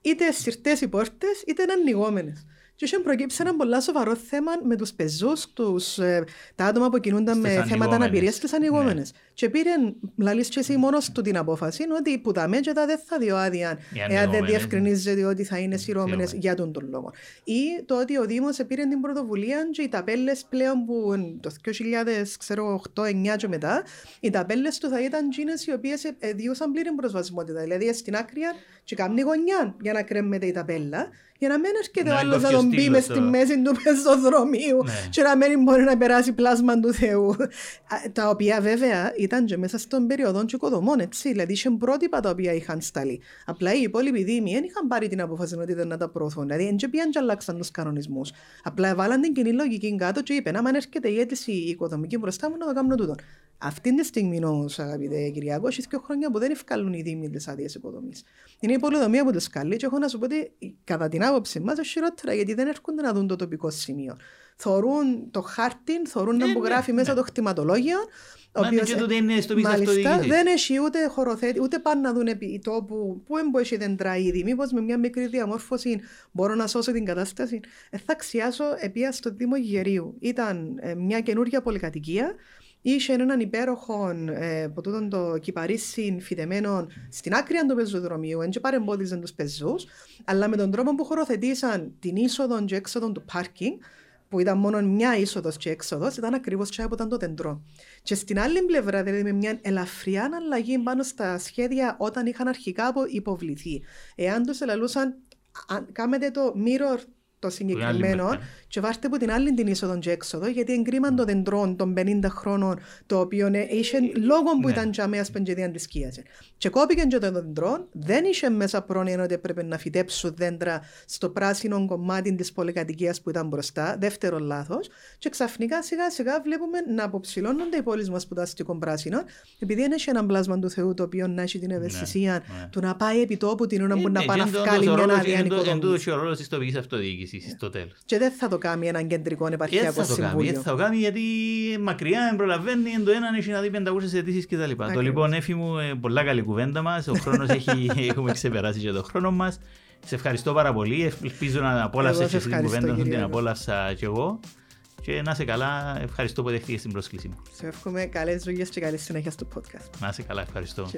είτε συρτέ οι πόρτες, είτε είναι ανοιγόμενες. Και είχε προκύψει ένα πολύ σοβαρό θέμα με τους πεζούς, ε, τα άτομα που κινούνταν με θέματα αναπηρίας στις ανοιγόμενε. Ναι. Και πήρε, λαλή και εσύ μόνος του την απόφαση, ότι που τα μέτια δεν θα δει άδεια, εάν δεν διευκρινίζεται ότι θα είναι σειρώμενες για τον τον λόγο. Ή το ότι ο Δήμος πήρε την πρωτοβουλία και οι ταπέλες πλέον που το 2008-2009 και μετά, οι ταπέλες του θα ήταν τζίνες οι οποίες διούσαν πλήρη προσβασιμότητα. Δηλαδή στην άκρη και κάνει γωνιά για να κρέμεται η ταπέλα για να μην έρχεται ο άλλος να τον πει μες στη μέση του πεζοδρομίου ναι. και να μην μπορεί να περάσει πλάσμα του Θεού. Τα οποία βέβαια ήταν και μέσα στον περίοδο των οικοδομών, έτσι. Δηλαδή είχε πρότυπα τα οποία είχαν σταλεί. Απλά οι υπόλοιποι δήμοι δεν είχαν πάρει την απόφαση ότι δεν να τα προωθούν. Δηλαδή δεν πήγαν και αλλάξαν τους κανονισμούς. Απλά έβαλαν την κοινή λογική κάτω και είπε: Αν έρχεται η αίτηση οικοδομική μπροστά μου, να το κάνω τούτο. Αυτή τη στιγμή όμως, αγαπητέ Κυριακό, έχει δύο χρόνια που δεν ευκαλούν οι δήμοι τις άδειες υποδομή. Είναι η πολυδομία που του καλεί και έχω να σου πω ότι κατά την άποψη μας χειρότερα γιατί δεν έρχονται να δουν το τοπικό σημείο. Θορούν το χάρτη, θορούν να που γράφει μέσα το χτιματολόγιο. Ο οποίος, είναι στο μάλιστα δεν έχει ούτε χωροθέτη, ούτε πάνε να δουν επί τόπου που έχει δέντρα ήδη. Μήπω με μια μικρή διαμόρφωση μπορώ να σώσω την κατάσταση. Ε, θα αξιάσω επία στο Δήμο Γερίου. Ήταν ε, μια καινούργια πολυκατοικία Είχε έναν υπέροχο ε, από τούτον το κυπαρίσι φυτεμένο στην άκρη του πεζοδρομίου, δεν παρεμπόδιζαν τους πεζούς, αλλά με τον τρόπο που χωροθετήσαν την είσοδο και έξοδο του πάρκινγκ, που ήταν μόνο μια είσοδος και έξοδος, ήταν ακριβώς τσάι που ήταν το τεντρό. Και στην άλλη πλευρά, δηλαδή με μια ελαφριά αλλαγή πάνω στα σχέδια όταν είχαν αρχικά υποβληθεί. Εάν τους ελαλούσαν, κάνετε το mirror το συγκεκριμένο και βάρτε από την άλλη την είσοδο και έξοδο γιατί εγκρίμαν το δεντρό των 50 χρόνων το οποίο είχε λόγο που ναι. ήταν και αμέσως πεντζεδία της σκίαση. Και κόπηκε και το δεντρό, δεν είχε μέσα πρόνοια ότι έπρεπε να φυτέψουν δέντρα στο πράσινο κομμάτι της πολυκατοικίας που ήταν μπροστά, δεύτερο λάθος και ξαφνικά σιγά σιγά βλέπουμε να αποψηλώνονται οι πόλεις μας που τα αστικό πράσινο επειδή δεν έχει ένα πλάσμα του Θεού το οποίο να έχει την ευαισθησία ναι, ναι. του να πάει επί τόπου την ώρα που να πάει να βγάλει μια άδεια νοικοδόμηση. Είναι ο ρόλος της τοπικής αυτοδιοίκησης στο τέλος. Και δεν θα το κάνει έναν κεντρικό επαρχιακό συμβούλιο. Δεν θα το κάνει γιατί μακριά δεν προλαβαίνει το έναν έχει να δει 500 αιτήσεις κτλ. Το λοιπόν έφη μου ε, πολλά καλή κουβέντα μας, ο χρόνος [LAUGHS] έχει, έχουμε ξεπεράσει και το χρόνο μας. Σε ευχαριστώ πάρα πολύ, ελπίζω να απόλαυσες την κουβέντα, να την απόλαυσα κι εγώ. Και να είσαι καλά, ευχαριστώ που δεχτήκες την πρόσκληση μου. Σε εύχομαι καλές δουλειές και καλή συνέχεια στο podcast. Να είσαι καλά, ευχαριστώ.